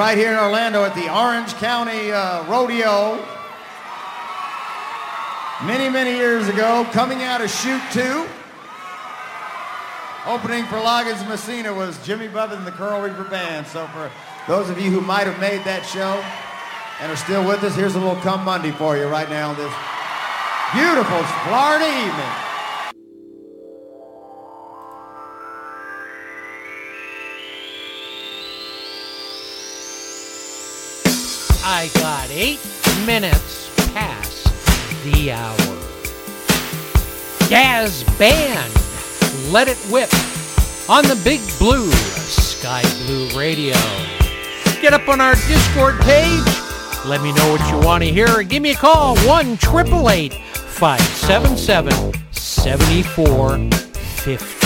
Right here in Orlando at the Orange County uh, Rodeo, many, many years ago, coming out of Shoot 2. Opening for Loggins Messina was Jimmy Buffett and the Coral Reefer Band. So for those of you who might have made that show and are still with us, here's a little Come Monday for you right now on this beautiful Florida evening. I got eight minutes past the hour. Dazz Band, Let It Whip on the Big Blue Sky Blue Radio. Get up on our Discord page. Let me know what you want to hear. Give me a call 1 888 577 7415.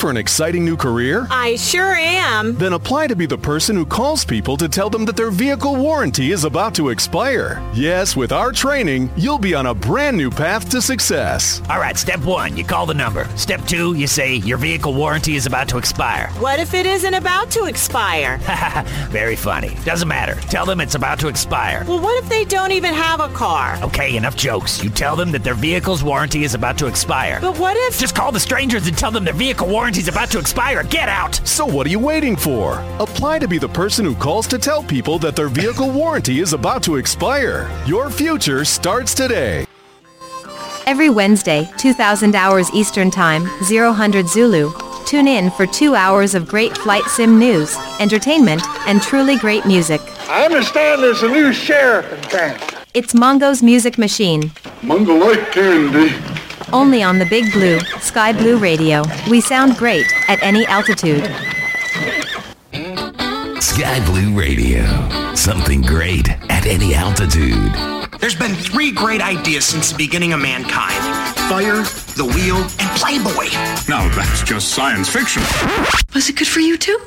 For an exciting new career? I sure am. Then apply to be the person who calls people to tell them that their vehicle warranty is about to expire. Yes, with our training, you'll be on a brand new path to success. All right, step one, you call the number. Step two, you say your vehicle warranty is about to expire. What if it isn't about to expire? Very funny. Doesn't matter. Tell them it's about to expire. Well, what if they don't even have a car? Okay, enough jokes. You tell them that their vehicle's warranty is about to expire. But what if... Just call the strangers and tell them their vehicle warranty's about to expire. Get out! So what are you waiting for? Apply to be the person who calls to tell people that their vehicle warranty is about to expire. Your future starts today. Every Wednesday, 2000 hours Eastern Time, 0000 Zulu. Tune in for two hours of great flight sim news, entertainment, and truly great music. I understand there's a new sheriff in town. It's Mongo's Music Machine. Mungo like candy. Only on the Big Blue, Sky Blue Radio. We sound great at any altitude. Sky Blue Radio. Something great at any altitude. There's been three great ideas since the beginning of mankind. Fire, the wheel, and Playboy. Now that's just science fiction. Was it good for you too?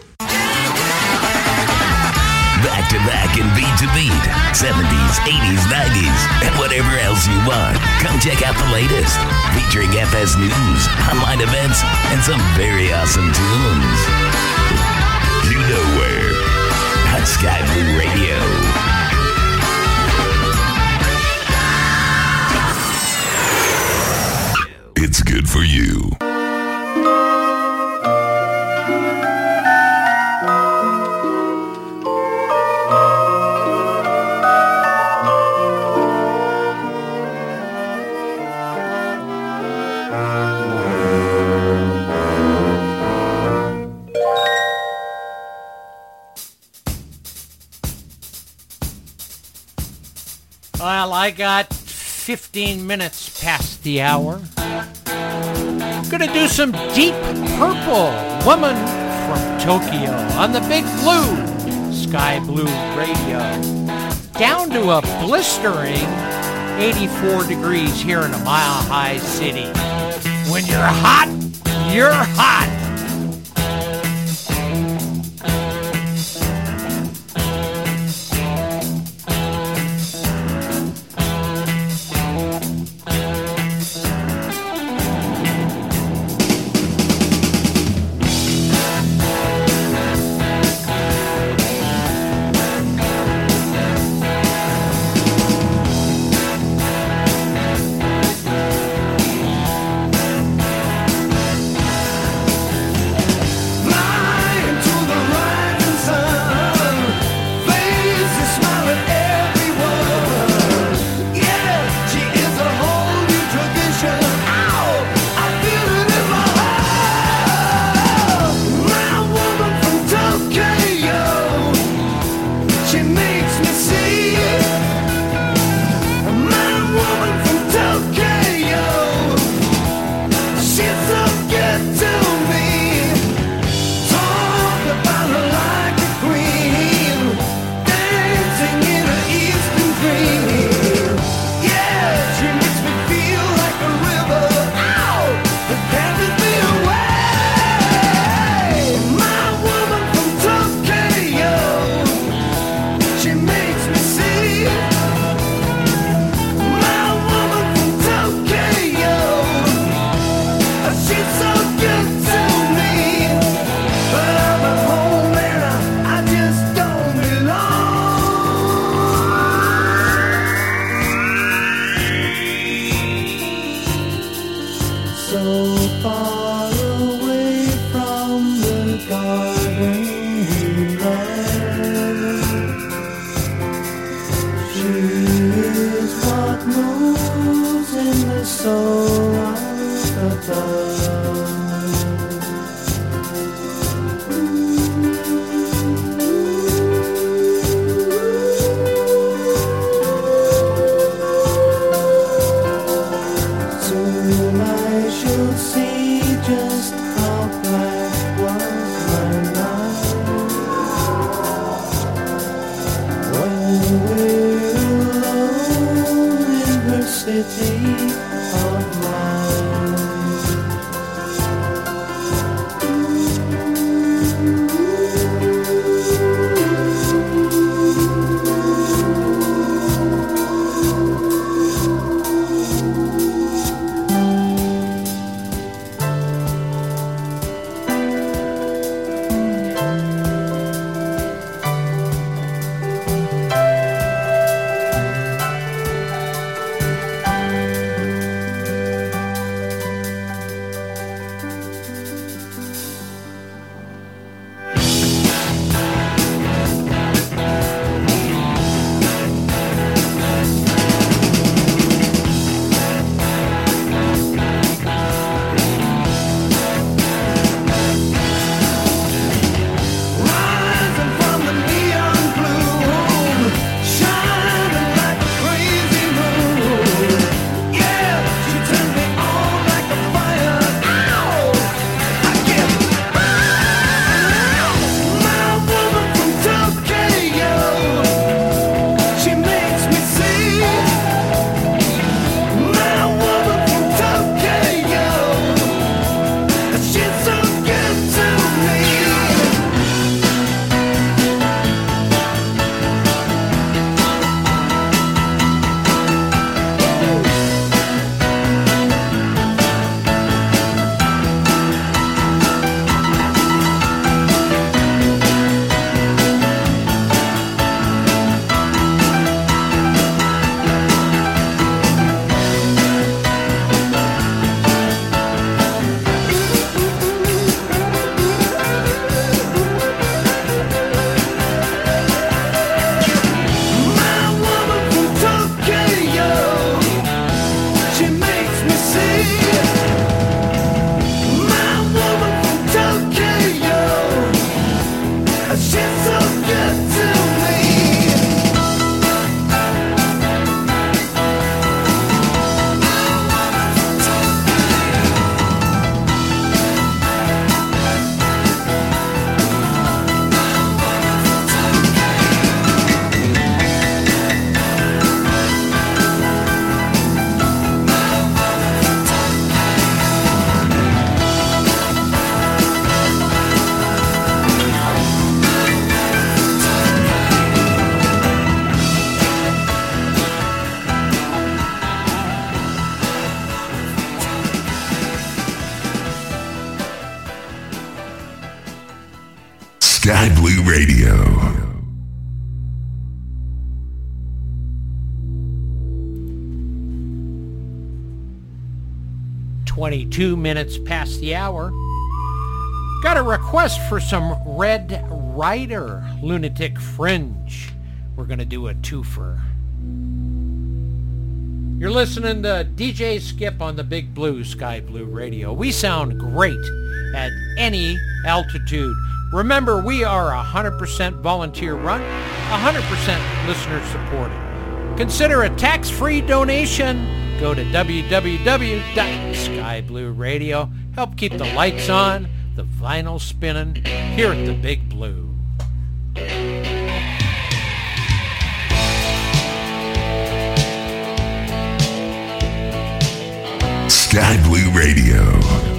Back to back and beat to beat. 70s, 80s, 90s, and whatever else you want. Come check out the latest. Featuring FS News, online events, and some very awesome tunes. You know where. At Sky Blue Radio. It's good for you. I got 15 minutes past the hour. Gonna do some Deep Purple, Woman from Tokyo, on the Big Blue, Sky Blue Radio. Down to a blistering 84 degrees here in a mile high city. When you're hot, you're hot. Twenty-two minutes past the hour. Got a request for some Red Rider Lunatic Fringe. We're gonna do a twofer. You're listening to DJ Skip on the Big Blue Sky Blue Radio. We sound great at any altitude. Remember, we are 100% volunteer run, 100% listener supported. Consider a tax-free donation. Go to www.skyblueradio. Help keep the lights on, the vinyl spinning here at the Big Blue. Sky Blue Radio.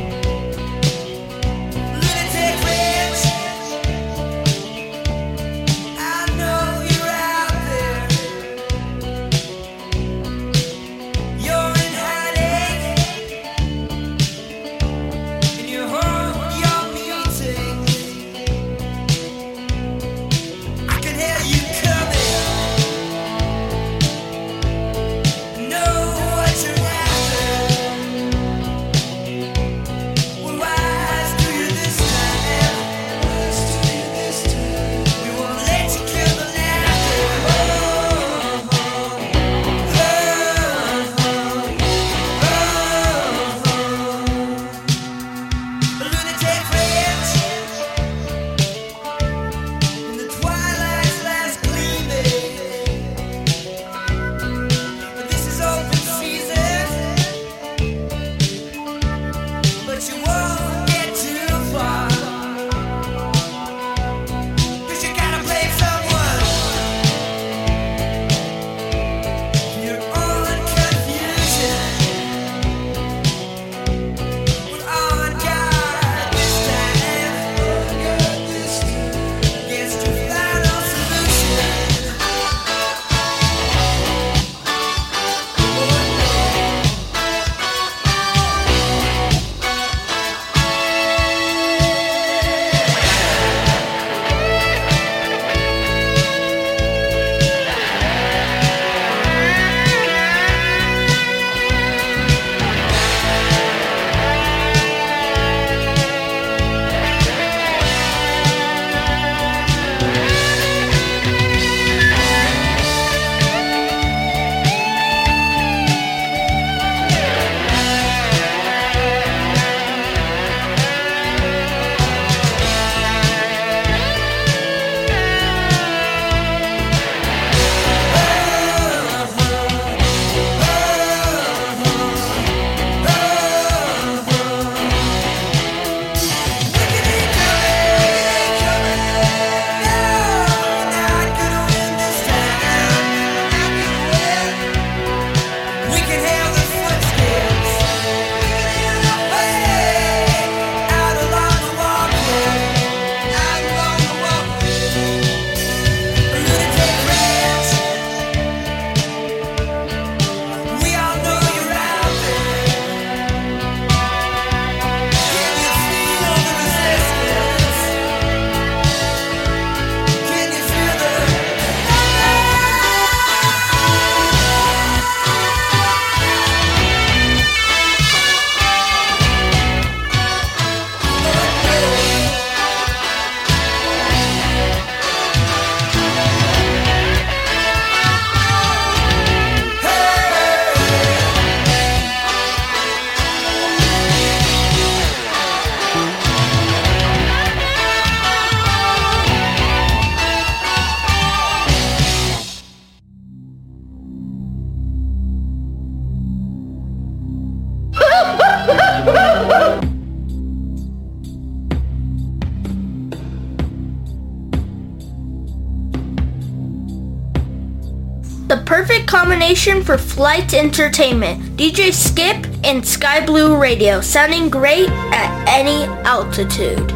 Combination for flight entertainment. DJ Skip and Sky Blue Radio, sounding great at any altitude.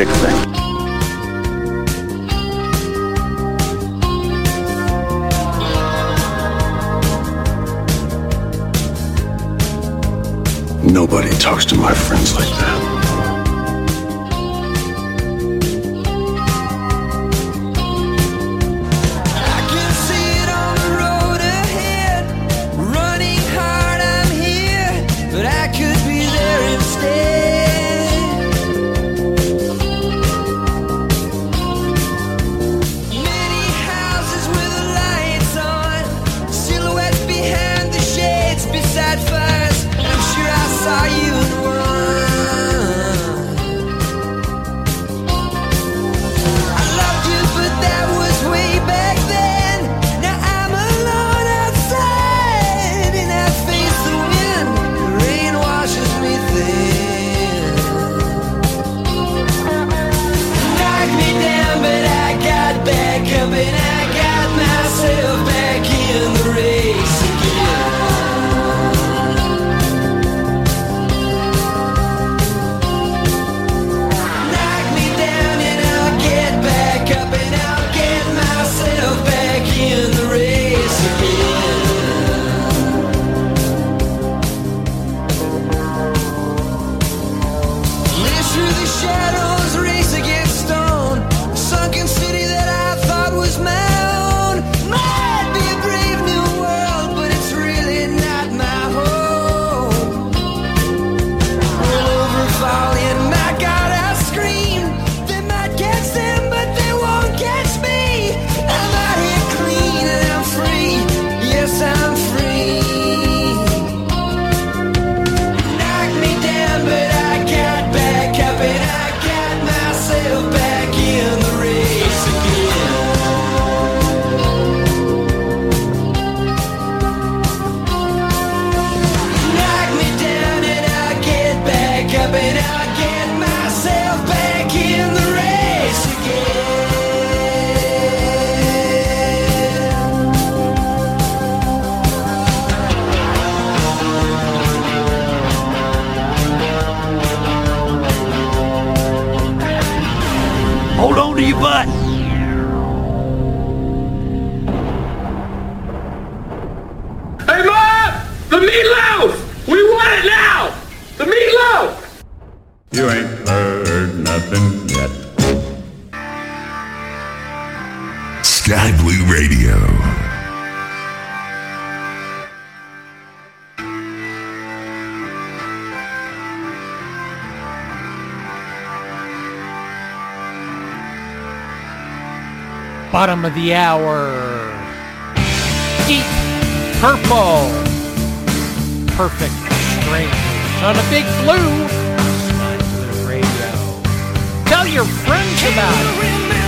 Teşekkürler. of the hour. Deep purple. Perfect Strangers on a big blue. Radio. Tell your friends about it.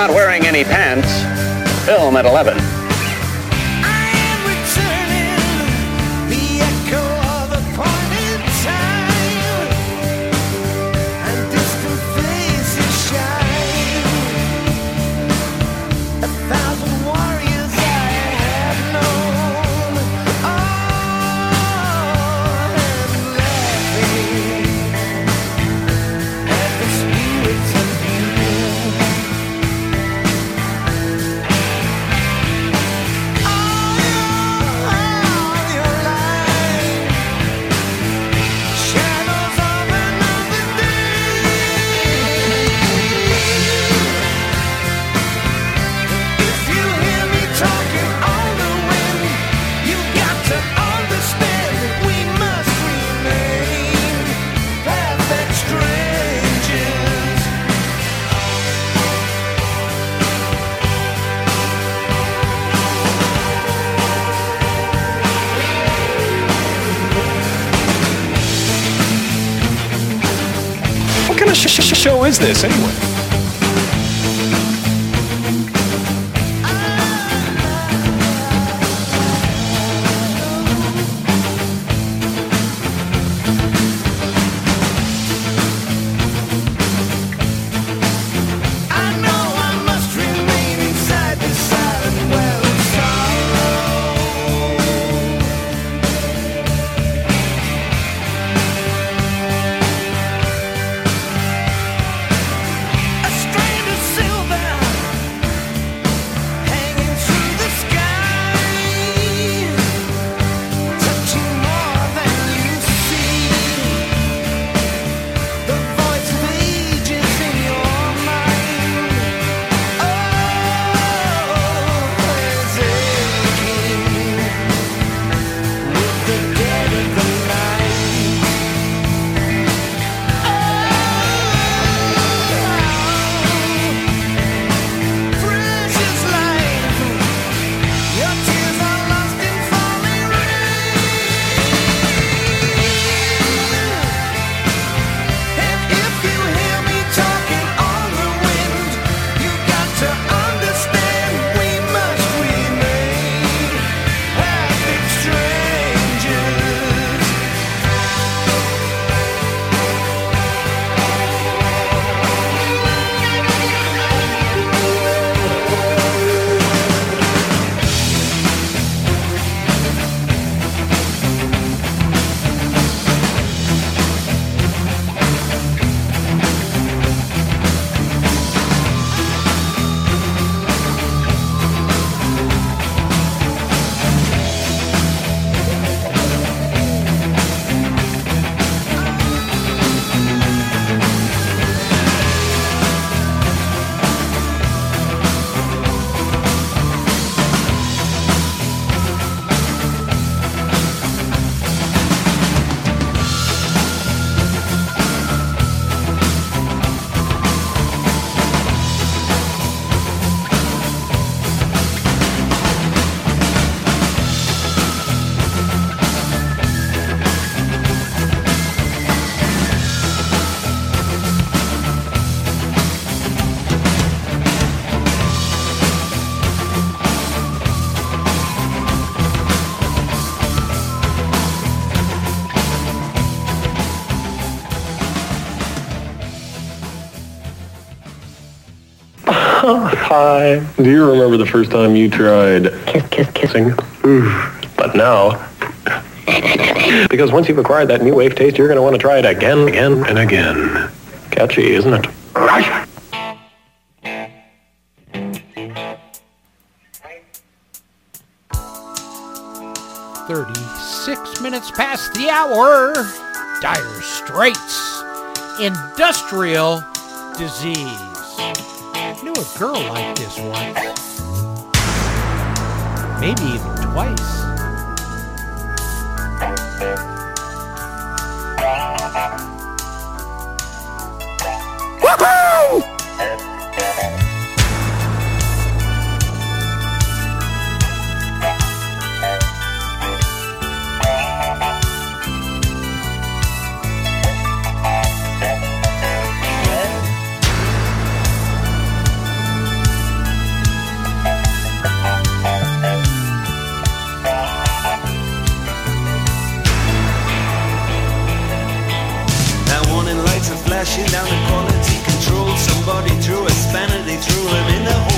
not wearing any pants, film at 11. is this anyway? time. Do you remember the first time you tried kiss, kiss, kissing? But now, because once you've acquired that new wave taste, you're going to want to try it again, again, and again. Catchy, isn't it? Russia. Thirty-six minutes past the hour. Dire Straits, industrial disease girl like this once, maybe even twice. pushing down the quality control. Somebody threw a spanner, they threw him in the hole.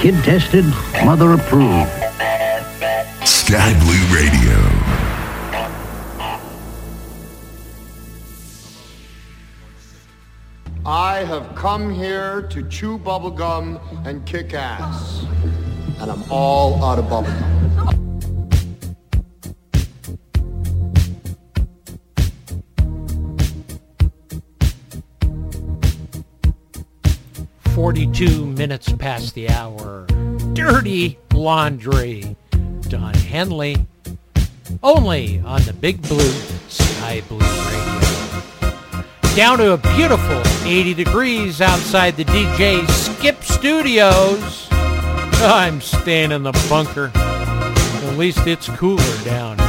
Kid tested, mother approved. Sky Blue Radio. I have come here to chew bubblegum and kick ass. And I'm all out of bubblegum. minutes past the hour. Dirty Laundry. Don Henley. Only on the Big Blue Sky Blue Radio. Down to a beautiful 80 degrees outside the DJ Skip Studios. I'm staying in the bunker. At least it's cooler down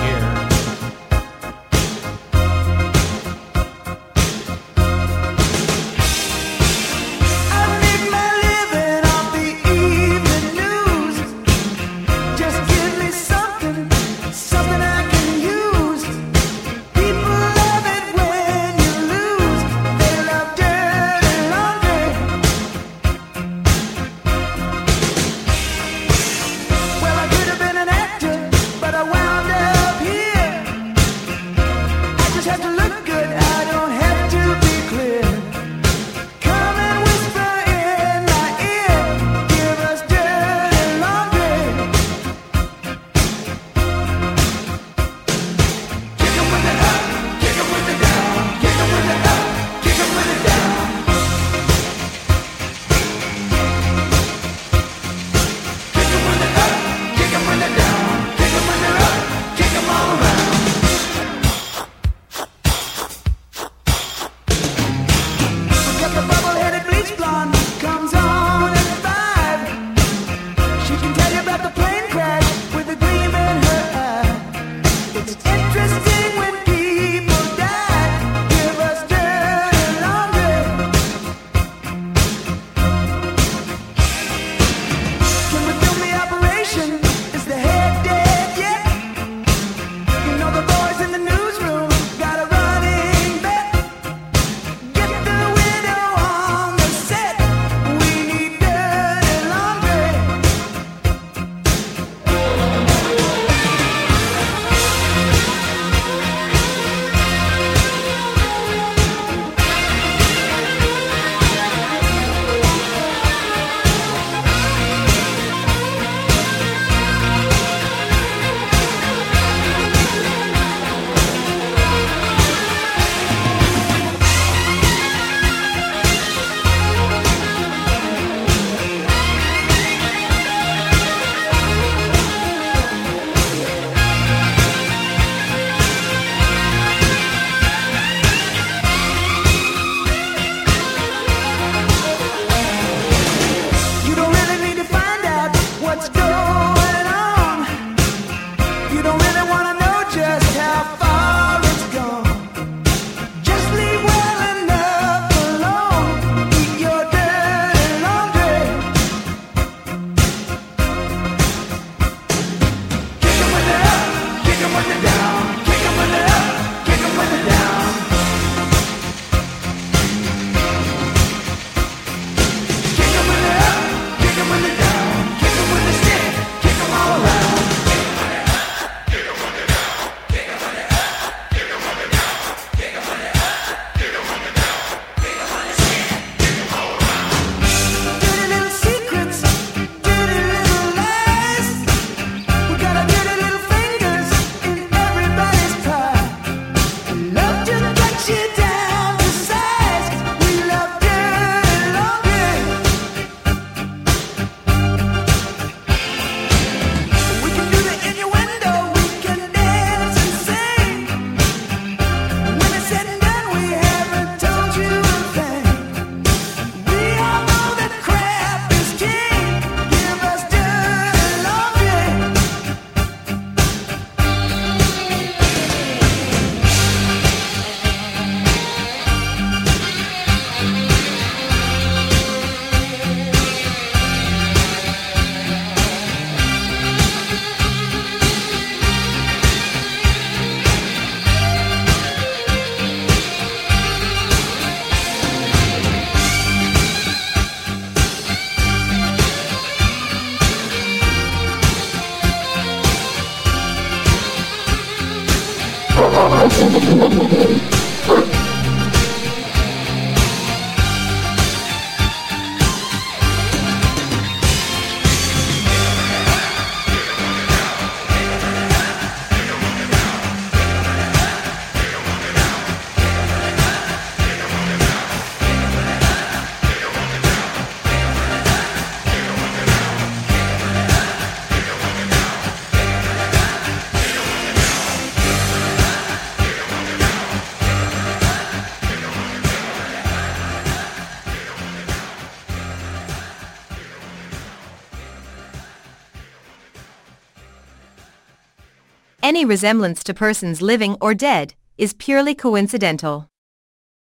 Any resemblance to persons living or dead is purely coincidental.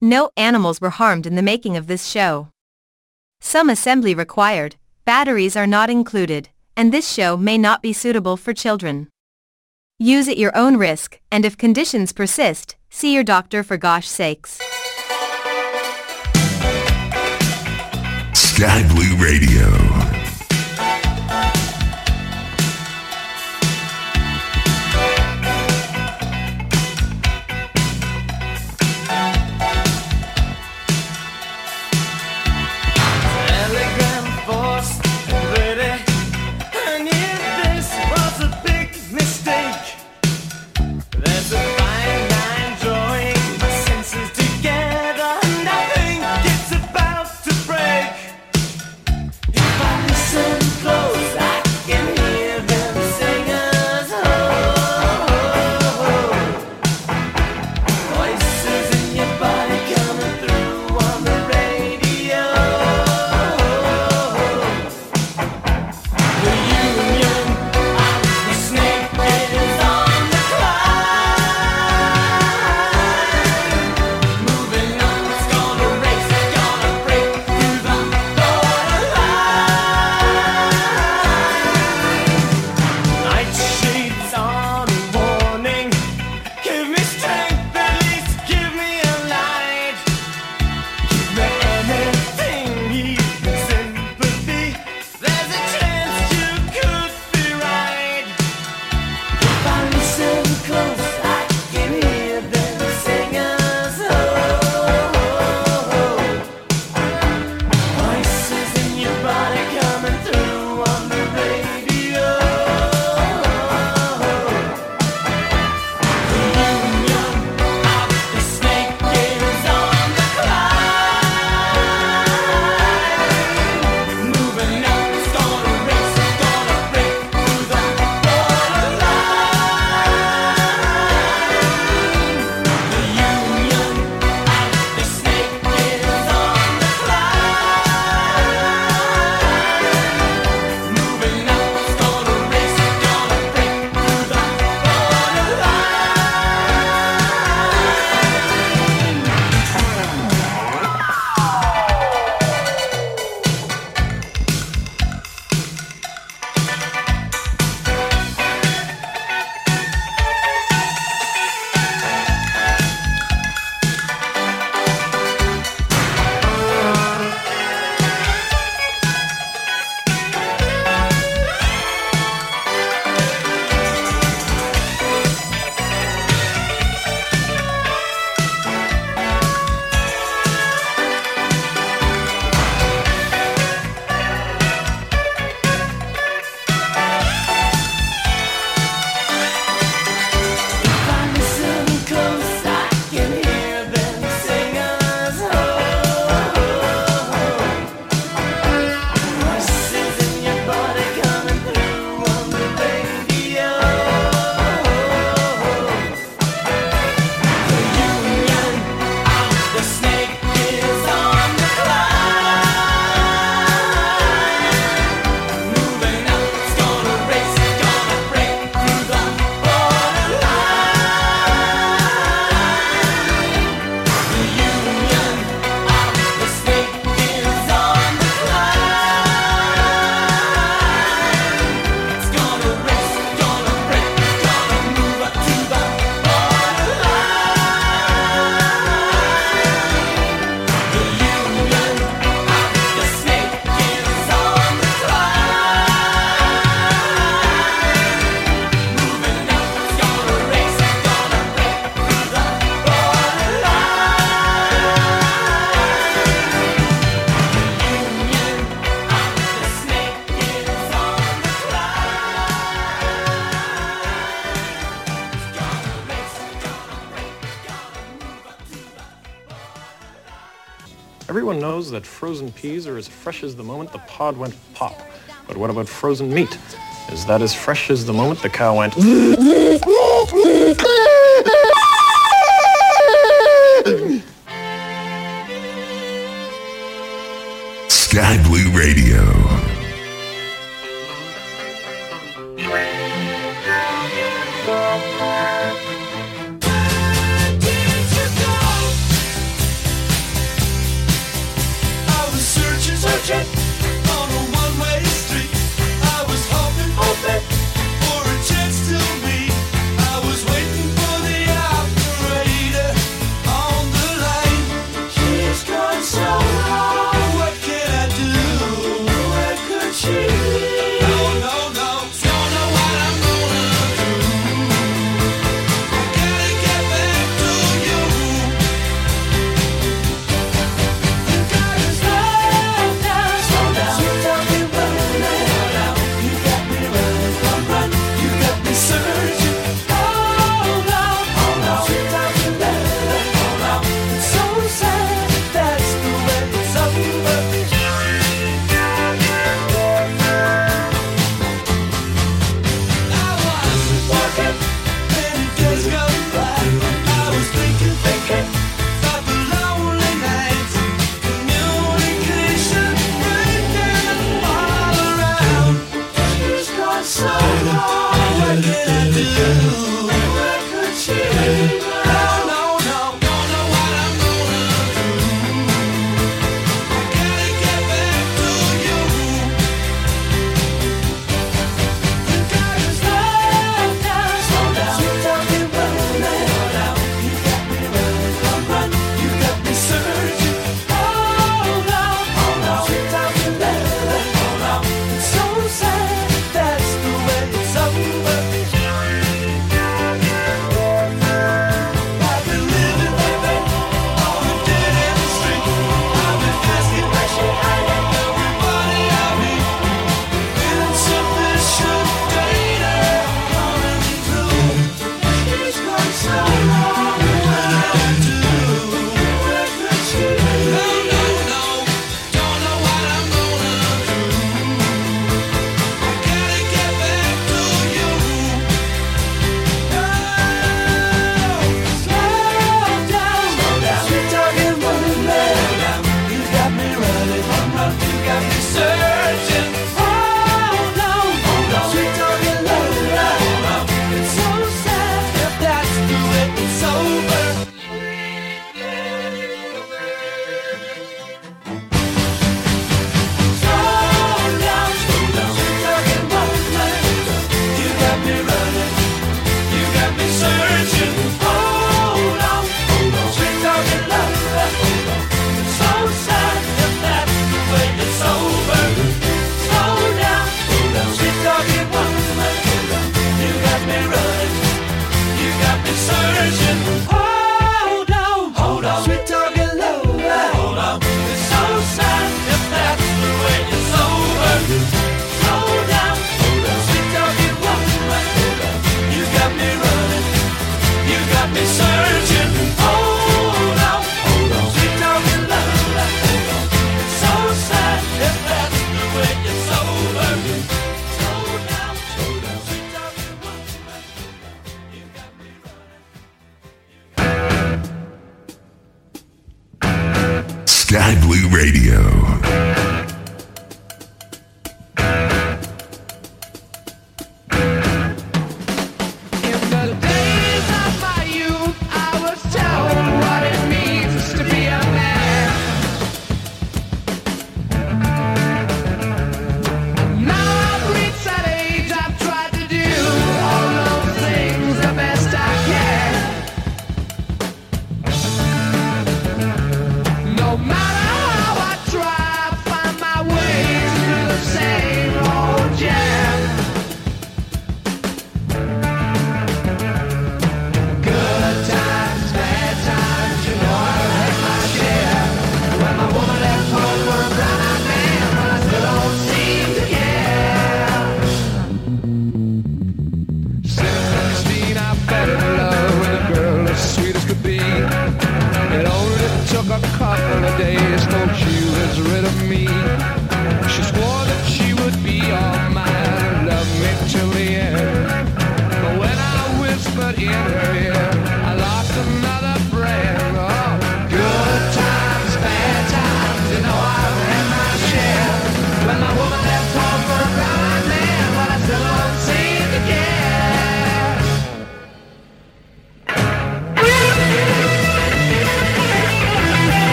No animals were harmed in the making of this show. Some assembly required, batteries are not included, and this show may not be suitable for children. Use at your own risk, and if conditions persist, see your doctor for gosh sakes. Sky Blue Radio. Everyone knows that frozen peas are as fresh as the moment the pod went pop. But what about frozen meat? Is that as fresh as the moment the cow went...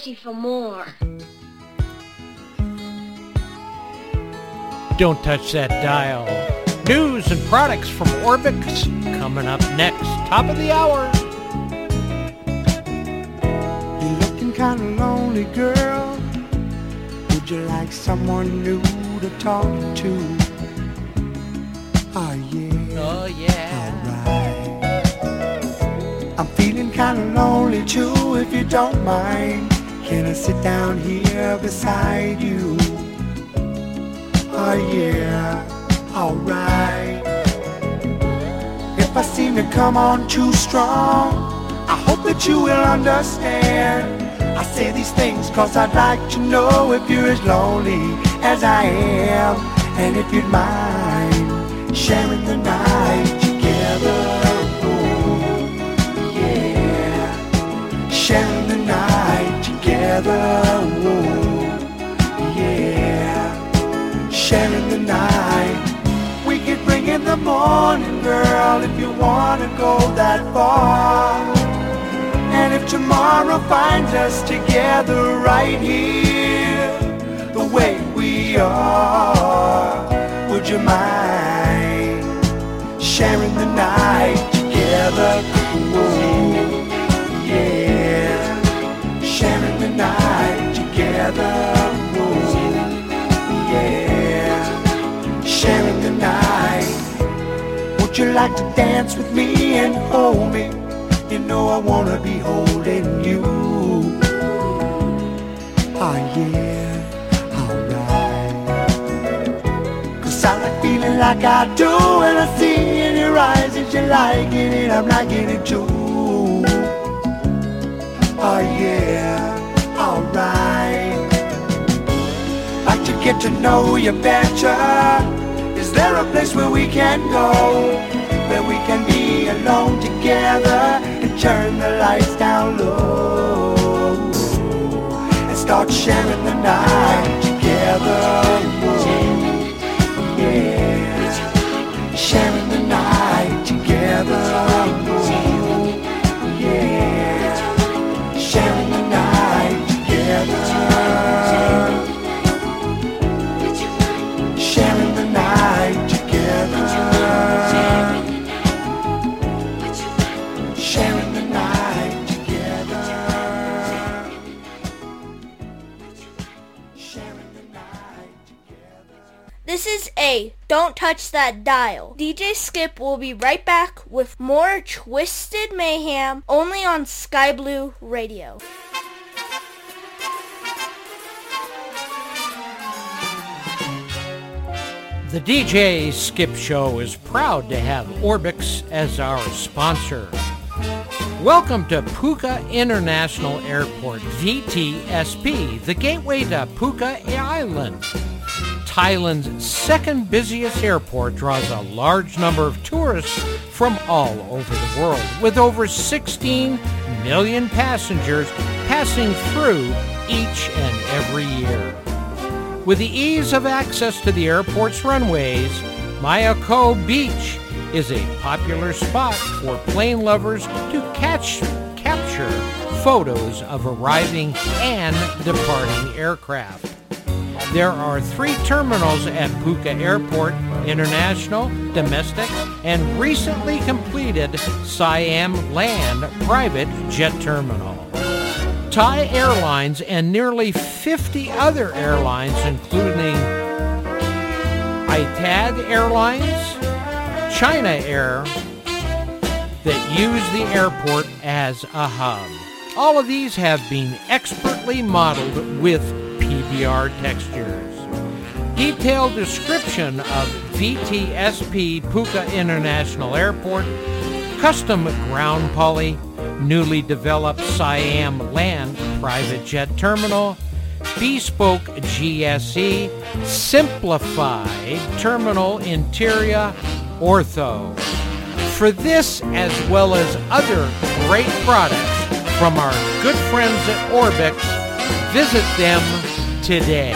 thirsty for more? Don't touch that dial. News and products from Orbx coming up next. Top of the hour. You're looking kinda lonely, girl. Would you like someone new to talk to? Oh yeah. Oh yeah. Alright. I'm feeling kinda lonely too, if you don't mind. Can I sit down here beside you? Oh yeah. Alright. If I seem to come on too strong, I hope that you will understand. I say these things cause I'd like to know if you're as lonely as I am. And if you'd mind sharing the night yeah. Sharing the night. We could bring in the morning, girl, if you wanna go that far. And if tomorrow finds us together right here, the way we are, would you mind sharing the night together? Ooh, sharing the night. Would you like to dance with me and hold me? You know I wanna be holding you. Oh yeah, alright. Cause I like feeling like I do when I see in your eyes that you're liking it, I'm liking it too. Oh yeah, get to know you better. Is there a place where we can go? Where we can be alone together and turn the lights down low and start sharing the night together. Yeah, A. Don't touch that dial. DJ Skip will be right back with more Twisted Mayhem only on Sky Blue Radio. The DJ Skip Show is proud to have Orbx as our sponsor. Welcome to Phuket International Airport, VTSP, the gateway to Phuket Island. Thailand's second busiest airport draws a large number of tourists from all over the world, with over 16 million passengers passing through each and every year. With the ease of access to the airport's runways, Mai Khao Beach is a popular spot for plane lovers to catch capture photos of arriving and departing aircraft. There are three terminals at Phuket Airport, international, domestic, and recently completed Siam Land private jet terminal. Thai Airlines and nearly 50 other airlines, including ITAD Airlines, China Air, that use the airport as a hub. All of these have been expertly modeled with PBR textures. Detailed description of VTSP Phuket International Airport, custom ground poly, newly developed Siam Land private jet terminal, bespoke GSE, simplified terminal interior, ortho. For this as well as other great products from our good friends at Orbx, visit them today.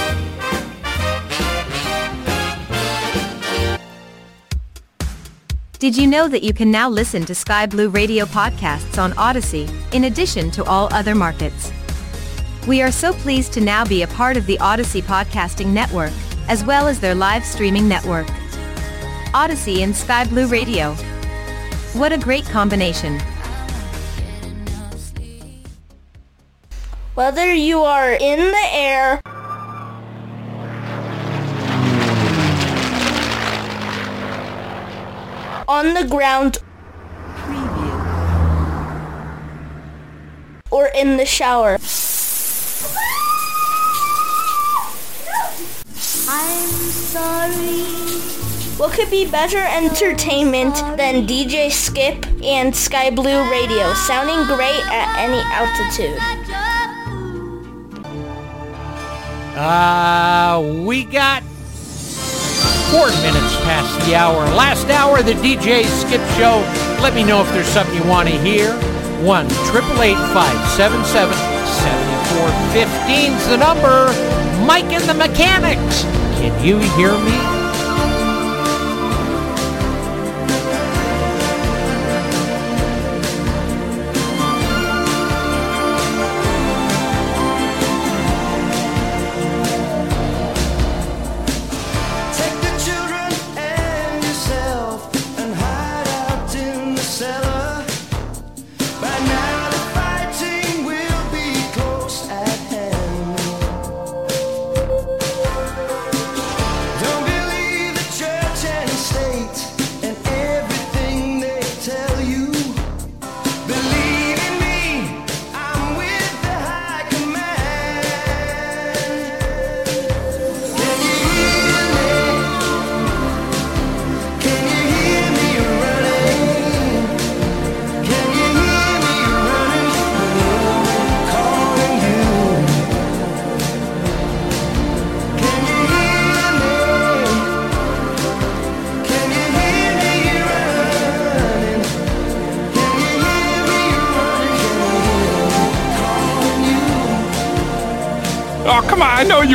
Did you know that you can now listen to Sky Blue Radio podcasts on Audacy, in addition to all other markets? We are so pleased to now be a part of the Audacy Podcasting Network, as well as their live streaming network. Audacy and Sky Blue Radio. What a great combination. Whether you are in the air, on the ground, or in the shower. I'm sorry. What could be better entertainment than DJ Skip and Sky Blue Radio, sounding great at any altitude? Uh, we got four minutes past the hour. Last hour, the DJ Skip Show. Let me know if there's something you want to hear. 1 577 7415's the number. Mike and the Mechanics. Can you hear me?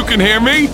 Can hear me.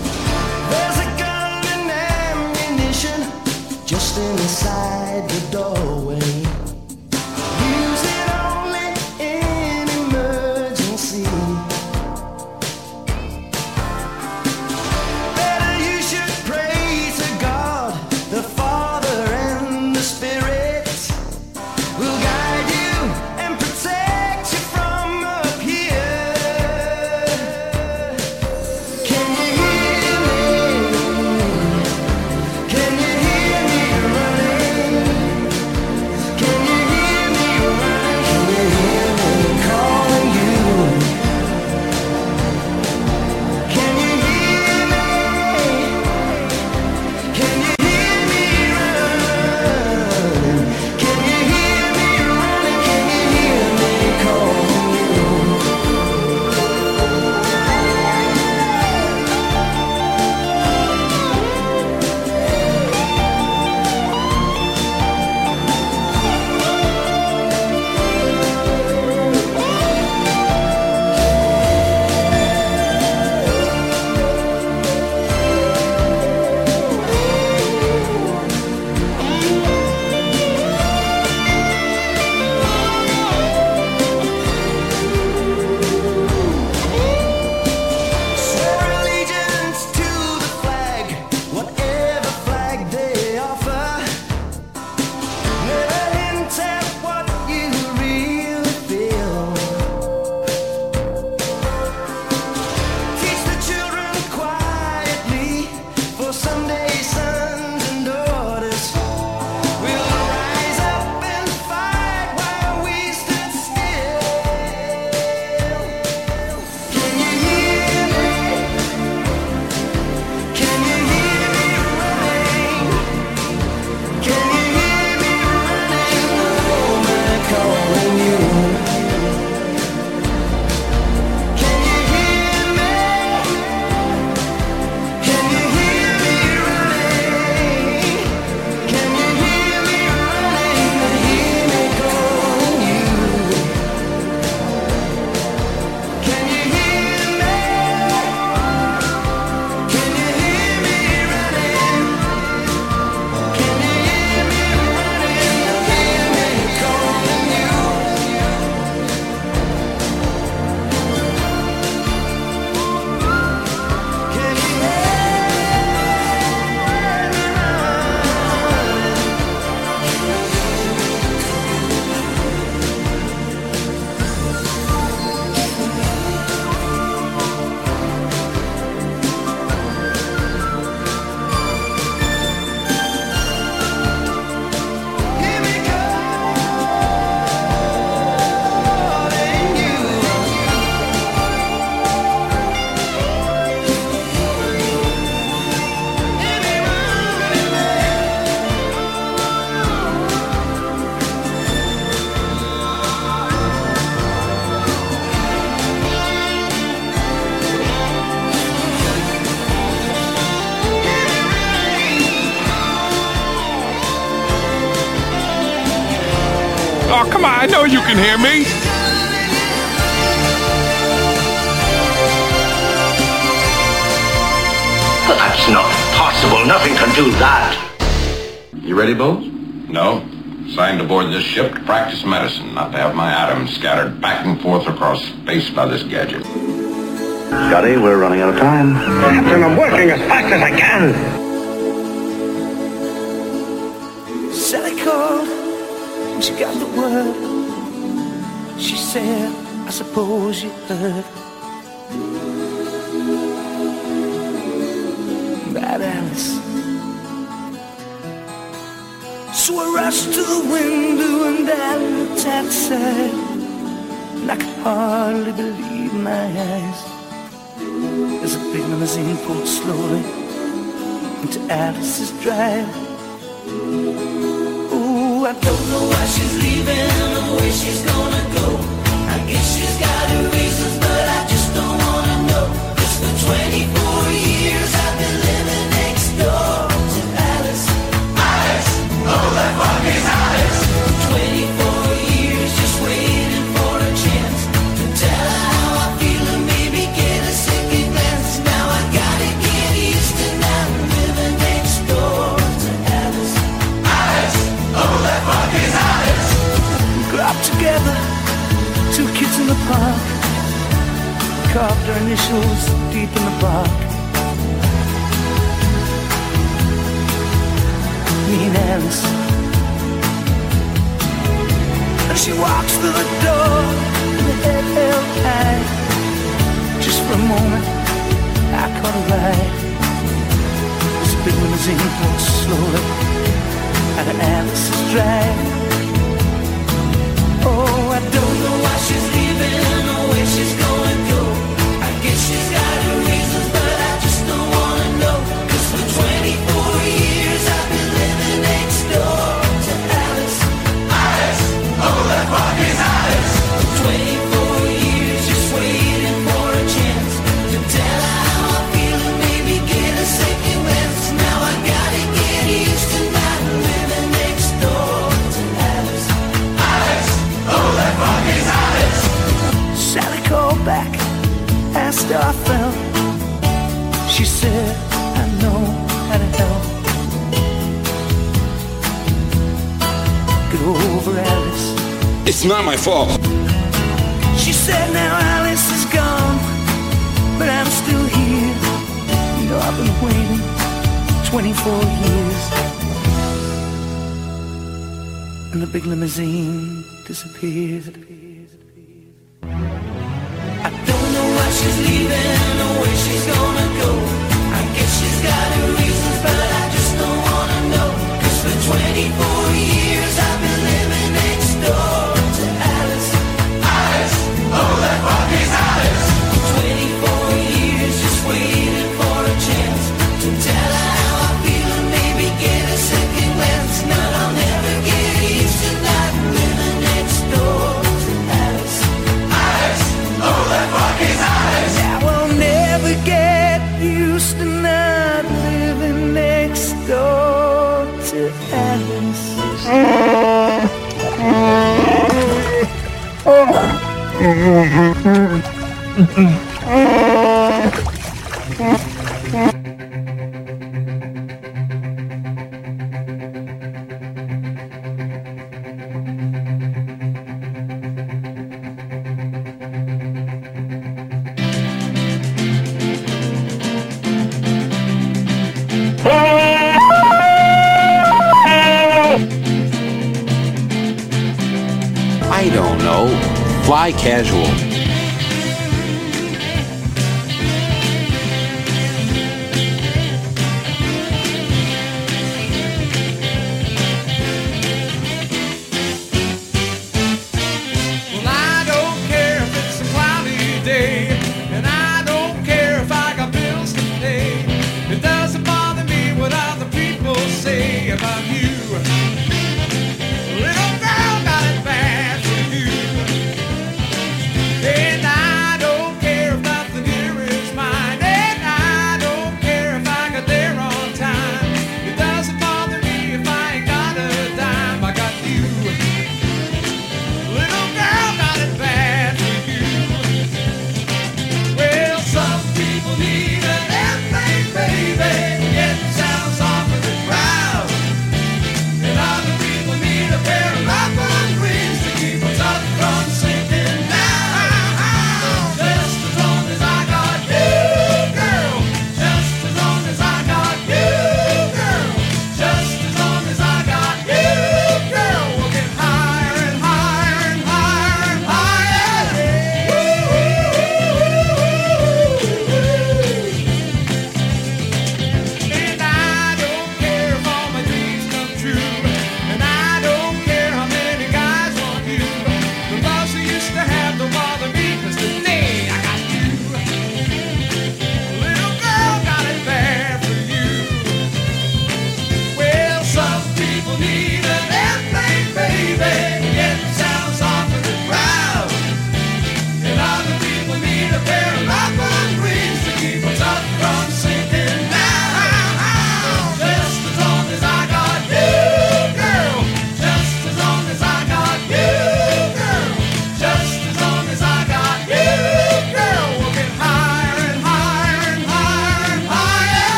on this gadget. Scotty, we're running out of time. Captain, I'm working as fast as I can. hardly believe my eyes. As a big limousine pulled slowly. Into Alice's drive Oh, I don't know why she's leaving Or where she's going park. Carved her initials deep in the bark. Mean ants. And she walks through the door with her head held high. Just for a moment, I caught a eye. This big limousine walks slowly at an ants' drive. Oh, I don't know why she's leaving she's going cold. I guess she's got. I felt. She said, I know how to help. Get over Alice. It's not my fault. She said, now Alice is gone, but I'm still here. You know, I've been waiting 24 years. And the big limousine disappeared.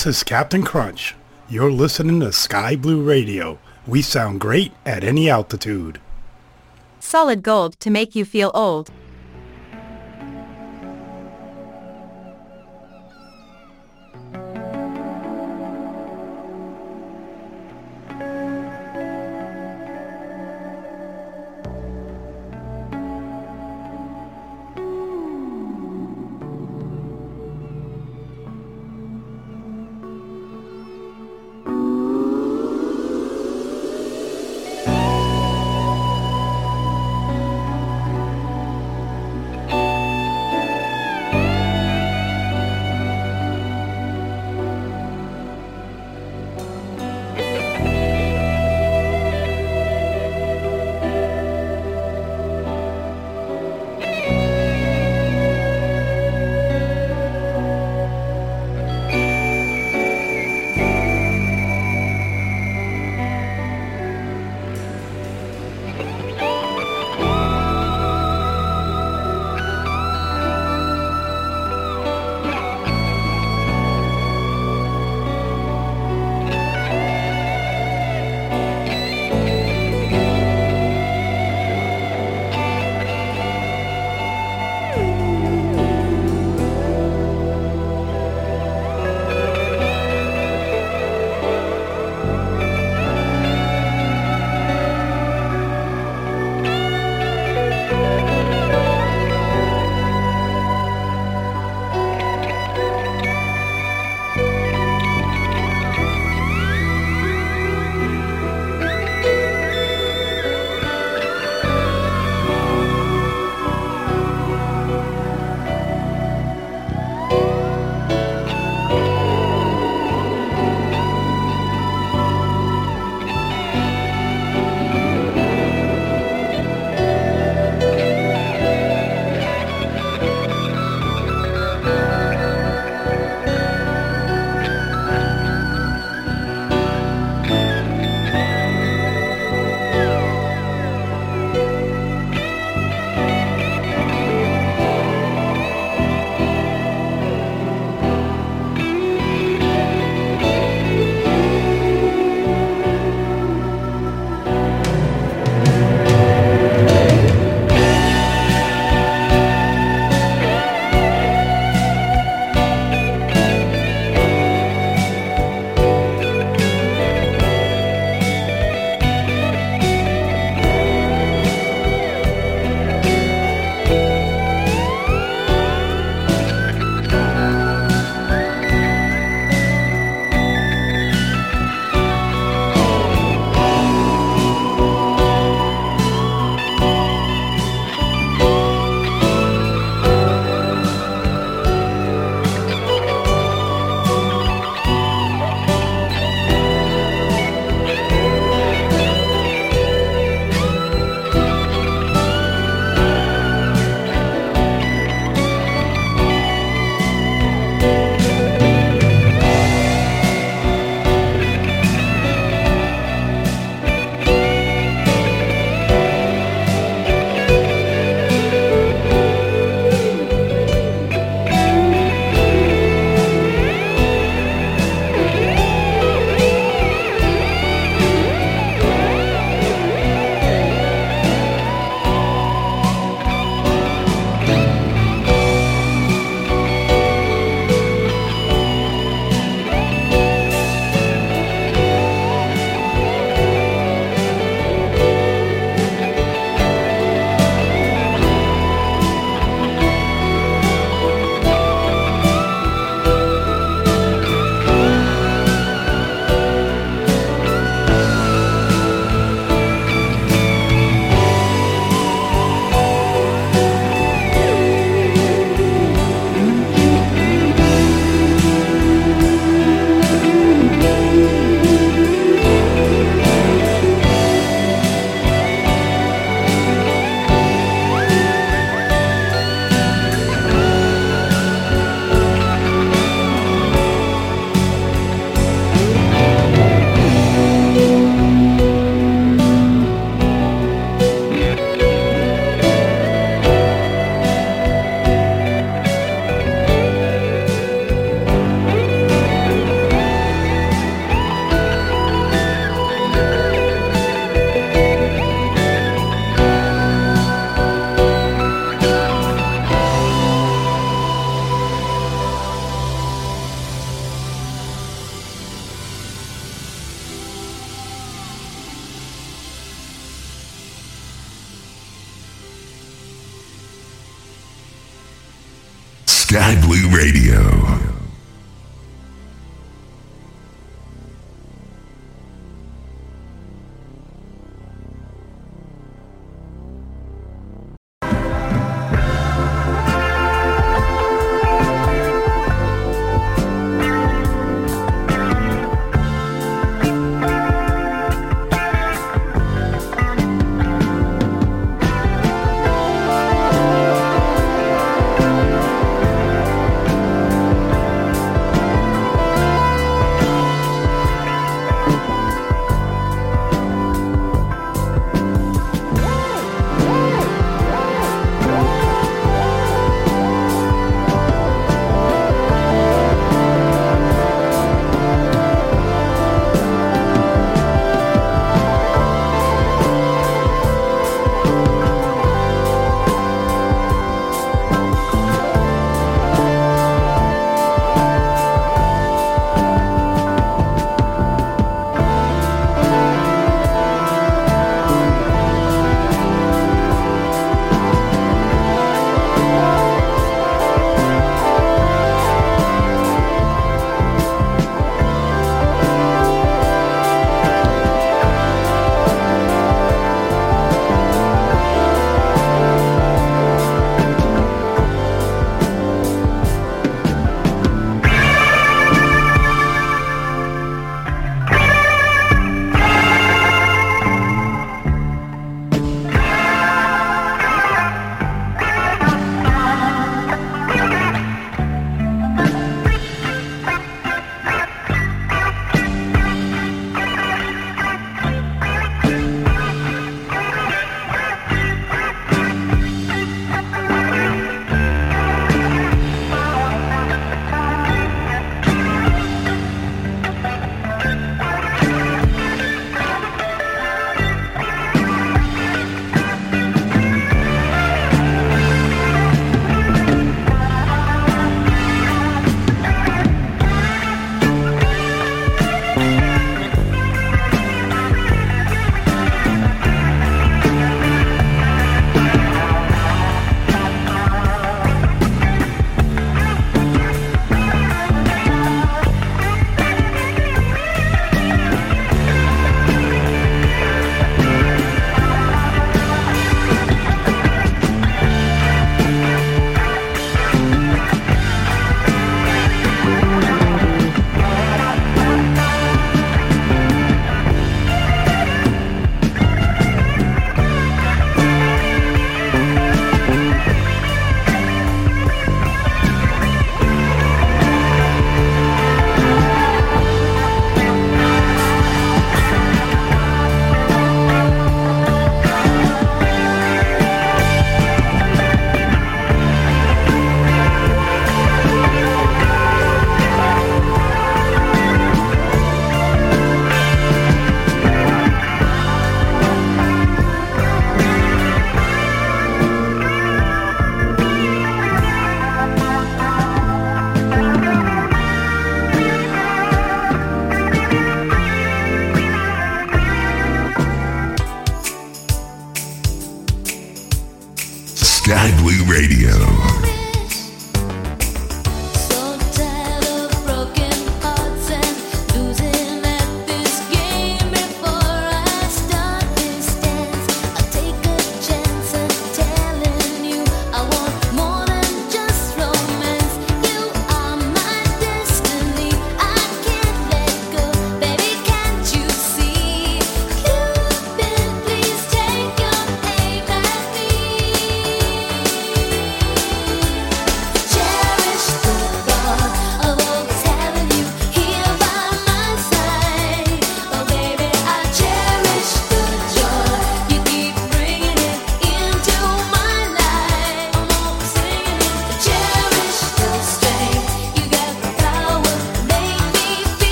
This is Captain Crunch. You're listening to Sky Blue Radio. We sound great at any altitude. Solid gold to make you feel old.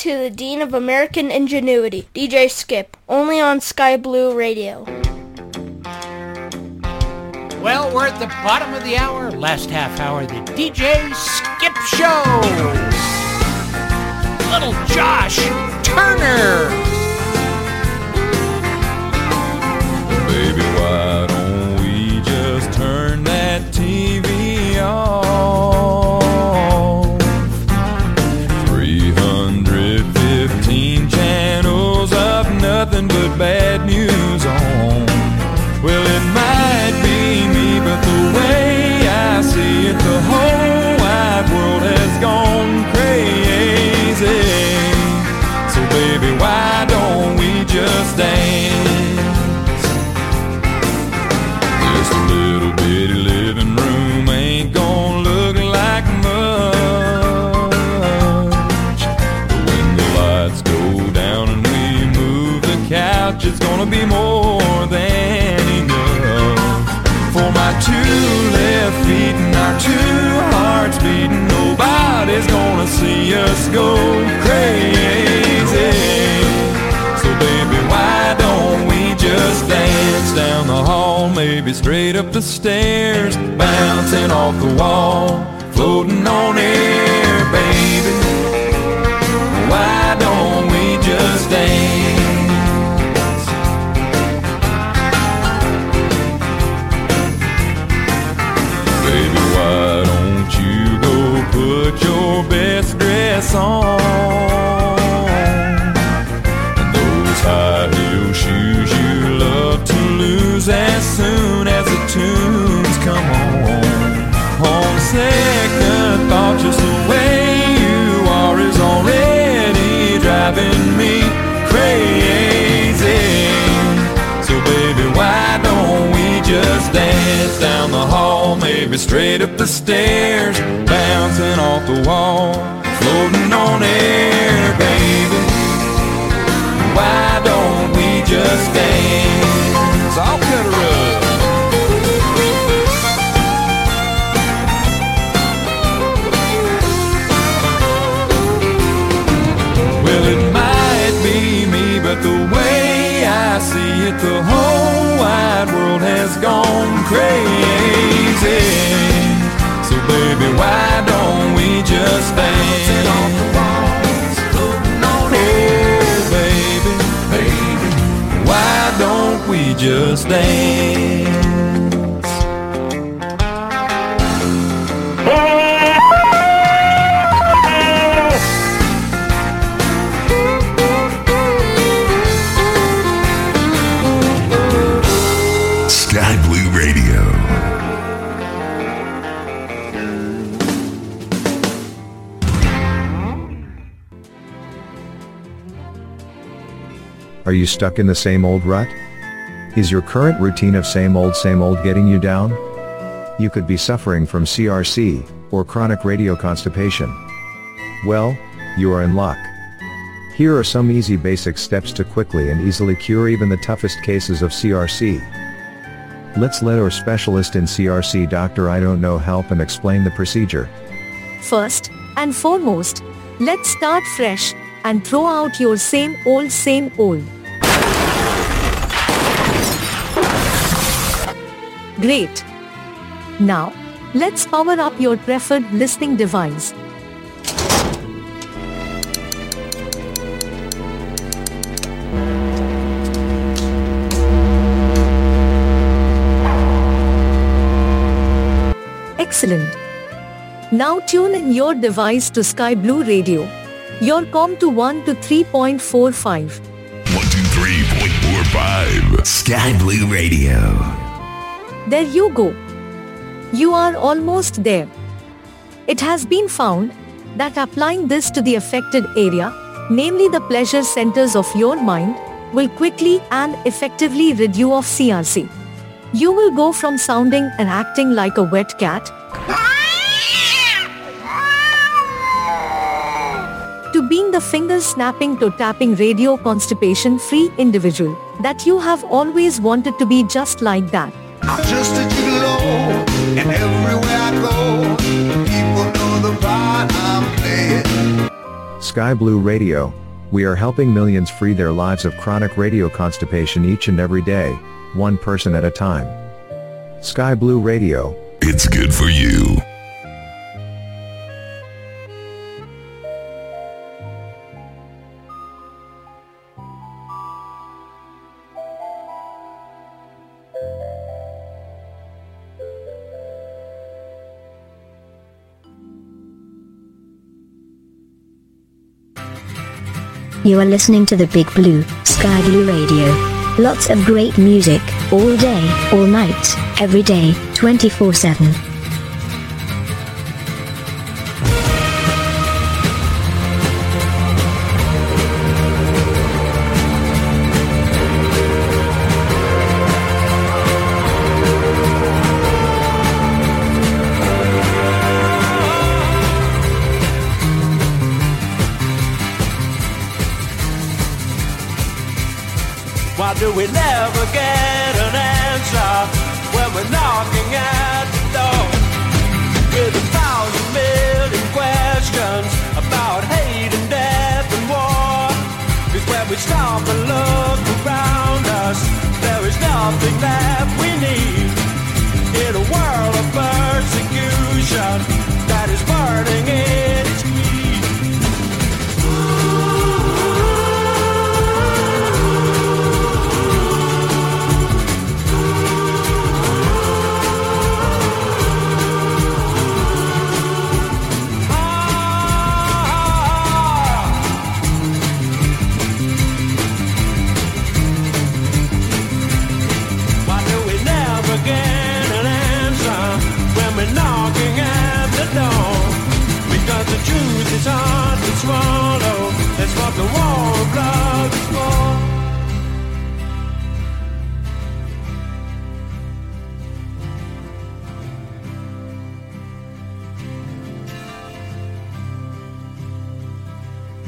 To the Dean of American Ingenuity, DJ Skip, only on Sky Blue Radio. Well, we're at the bottom of the hour. Last half hour, the DJ Skip Show. Little Josh Turner. Baby, why don't we just turn that TV off? Us go crazy. So baby, why don't we just dance down the hall, maybe straight up the stairs, bouncing off the wall, floating on air, on? And those high heel shoes you love to lose as soon as the tunes come on. On second thought, just the way you are is already driving me crazy. So baby, why don't we just dance down the hall, maybe straight up the stairs, bouncing off the wall, floating on air, baby. Why don't we just dance? I'll cut her up. Well, it might be me, but the way I see it, the whole wide world has gone crazy. So, baby, why don't we just dance? Just dance? Sky Blue Radio. Are you stuck in the same old rut? Is your current routine of same old same old getting you down? You could be suffering from CRC, or chronic radio constipation. Well, you are in luck. Here are some easy basic steps to quickly and easily cure even the toughest cases of CRC. Let's let our specialist in CRC Dr. I don't know help and explain the procedure. First and foremost, let's start fresh and throw out your same old same old. Great. Now, let's power up your preferred listening device. Excellent. Now tune in your device to Sky Blue Radio. Your COM to 1 to 3.45. 123.45. Sky Blue Radio. There you go. You are almost there. It has been found that applying this to the affected area, namely the pleasure centers of your mind, will quickly and effectively rid you of CRC. You will go from sounding and acting like a wet cat to being the finger snapping toe tapping radio constipation free individual that you have always wanted to be just like that. I'm just a gigolo, and everywhere I go, people know the part I'm playing. Sky Blue Radio, we are helping millions free their lives of chronic radio constipation each and every day, one person at a time. Sky Blue Radio. It's good for you. You are listening to the Big Blue, Sky Blue Radio. Lots of great music, all day, all night, every day, 24 7. Why we never get an answer when we're knocking at the door? With a thousand million questions about hate and death and war. Cause when we stop and look around us, there is nothing that we need. In a world of persecution is hard to swallow. That's what the war of love is for.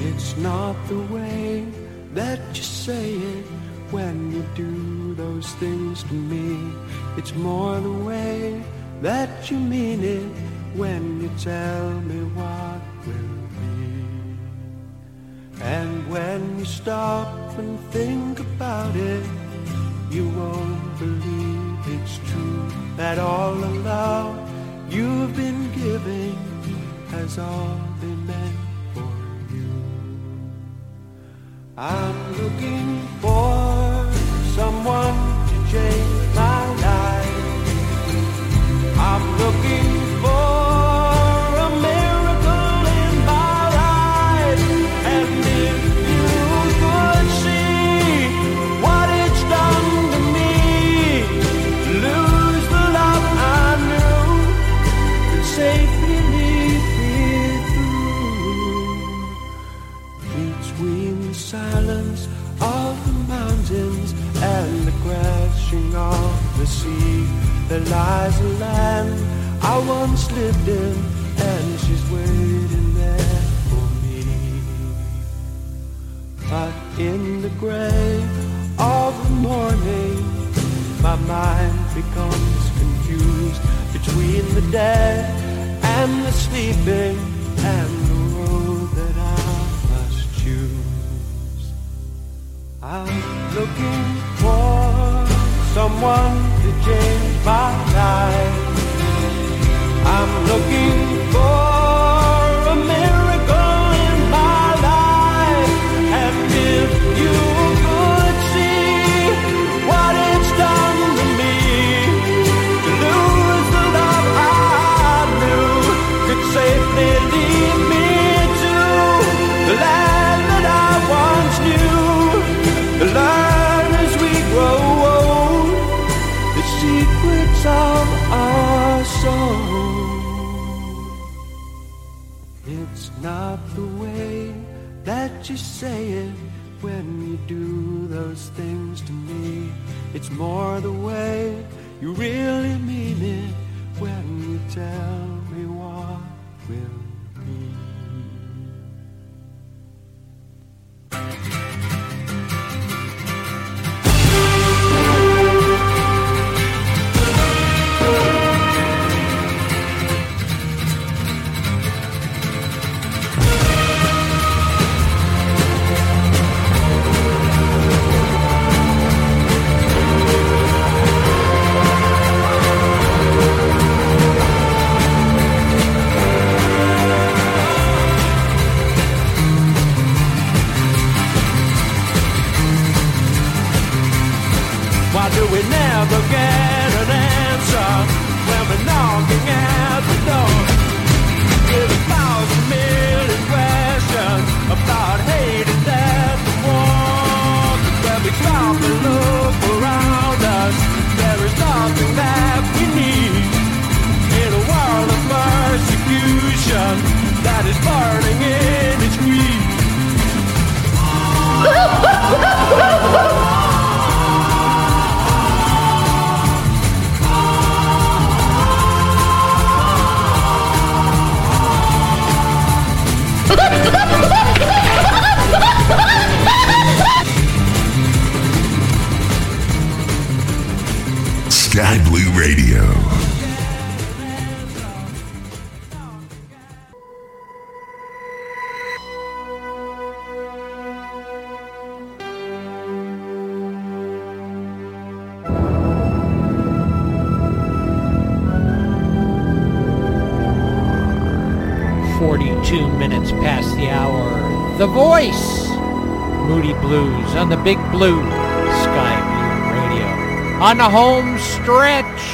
It's not the way that you say it when you do those things to me. It's more the way that you mean it when you tell me what. And when you stop and think about it, you won't believe it's true that all the love you've been giving has all been meant for you. I'm looking for someone to change my life. I'm looking There lies a land I once lived in, and she's waiting there for me. But in the gray of the morning, my mind becomes confused between the dead and the sleeping and the road that I must choose. I'm looking for someone to change my life. I'm looking for more the way. You really mean it when you tell Blue Sky Blue Radio on the home stretch.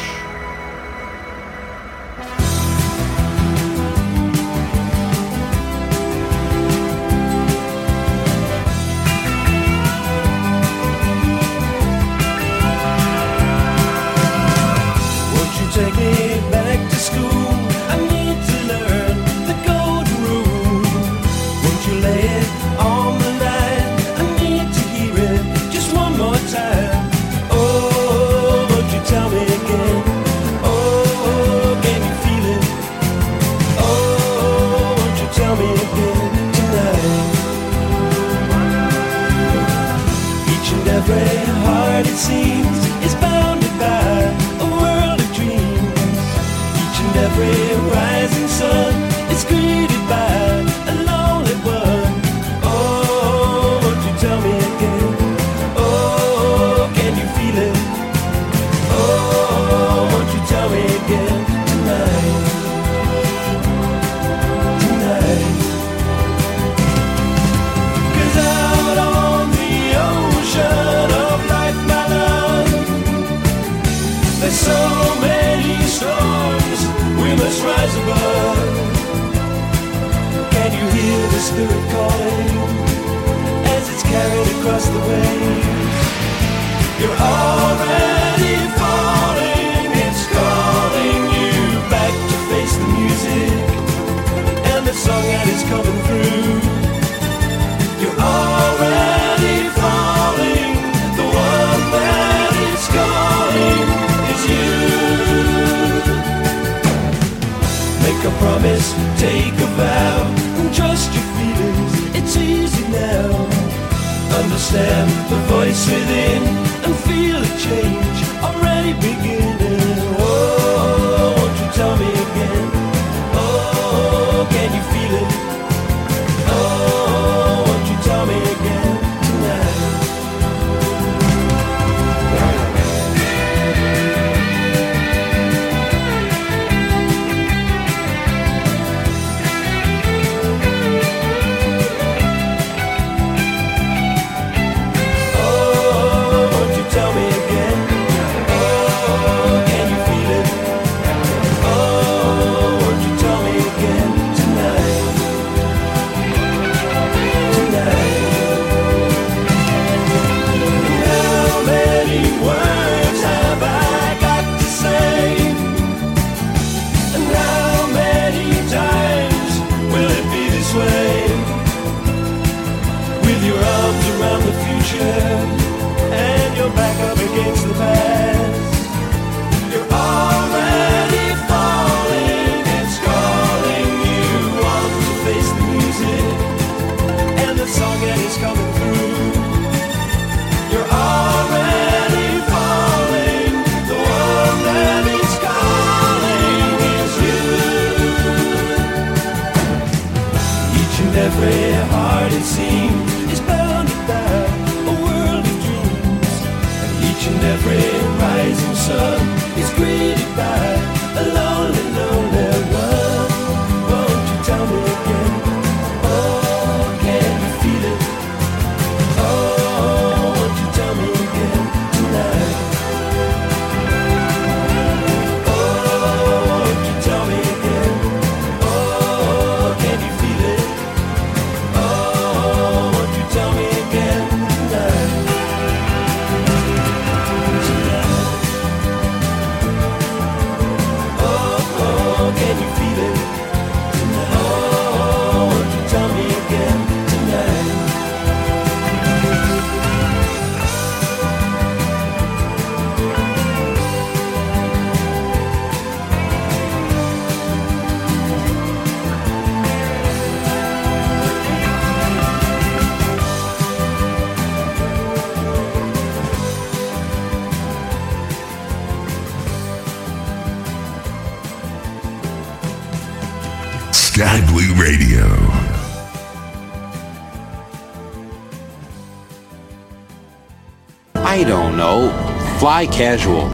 Fly casual.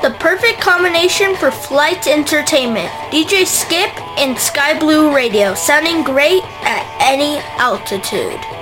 The perfect combination for flight entertainment. DJ Skip and Sky Blue Radio, sounding great at any altitude.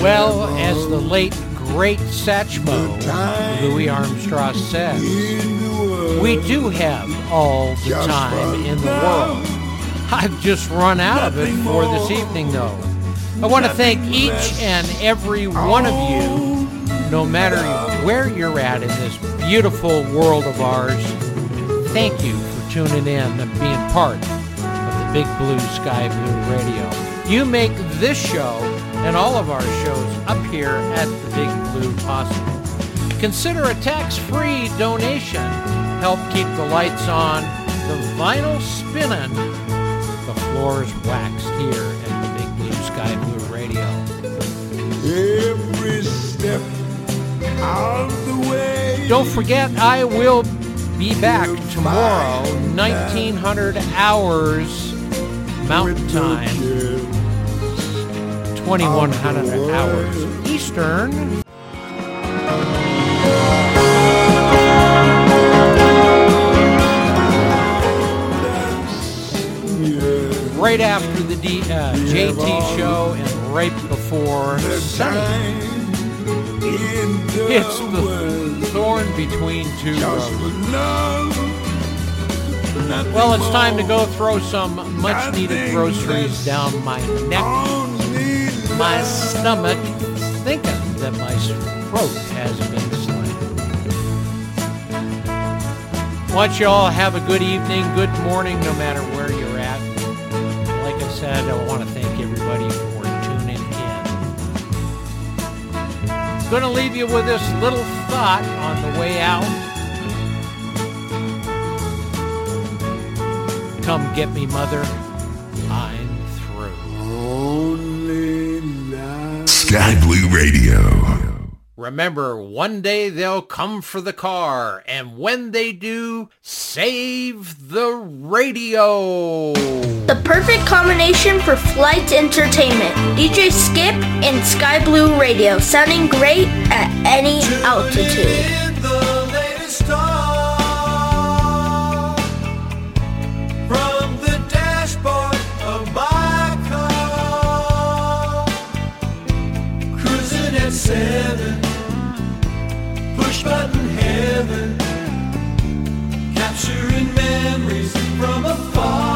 Well, as the late great Satchmo Louis Armstrong says, we do have all the time in the world. I've just run out of it for this evening, though. I want to thank each and every one of you, no matter where you're at in this beautiful world of ours. Thank you for tuning in and being part of the Big Blue Sky Blue Radio. You make this show and all of our shows up here at the Big Blue possible. Consider a tax-free donation. Help keep the lights on, the vinyl spinning, the floors waxed here at the Big Blue Sky Blue Radio. Every step of the way. Don't forget, I will be back tomorrow, 1900 hours Mountain Time, 2100 hours Eastern. Right after the D, uh, JT show and right before Sunny. It's the thorn between two roses. Well, it's time to go throw some much needed groceries down my neck, my stomach, thinking that my throat has been slit. Want you all have a good evening, good morning, no matter where you're at. Like I said, I want to thank everybody for tuning in. Going to leave you with this little thought on the way out. Come get me, mother. Sky Blue Radio. Remember, one day they'll come for the car, and when they do, save the radio. The perfect combination for flight entertainment. DJ Skip and Sky Blue Radio, sounding great at any altitude. Seven, push button heaven, capturing memories from afar.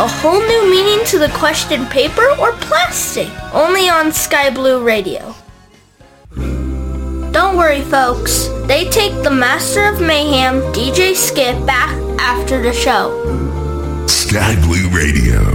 A whole new meaning to the question paper or plastic, only on Sky Blue Radio. Don't worry, folks. They take the Master of Mayhem, DJ Skip, back after the show. Sky Blue Radio.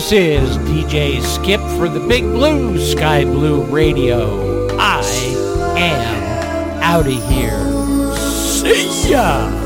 This is DJ Skip for the Big Blue Sky Blue Radio. I am out of here. See ya!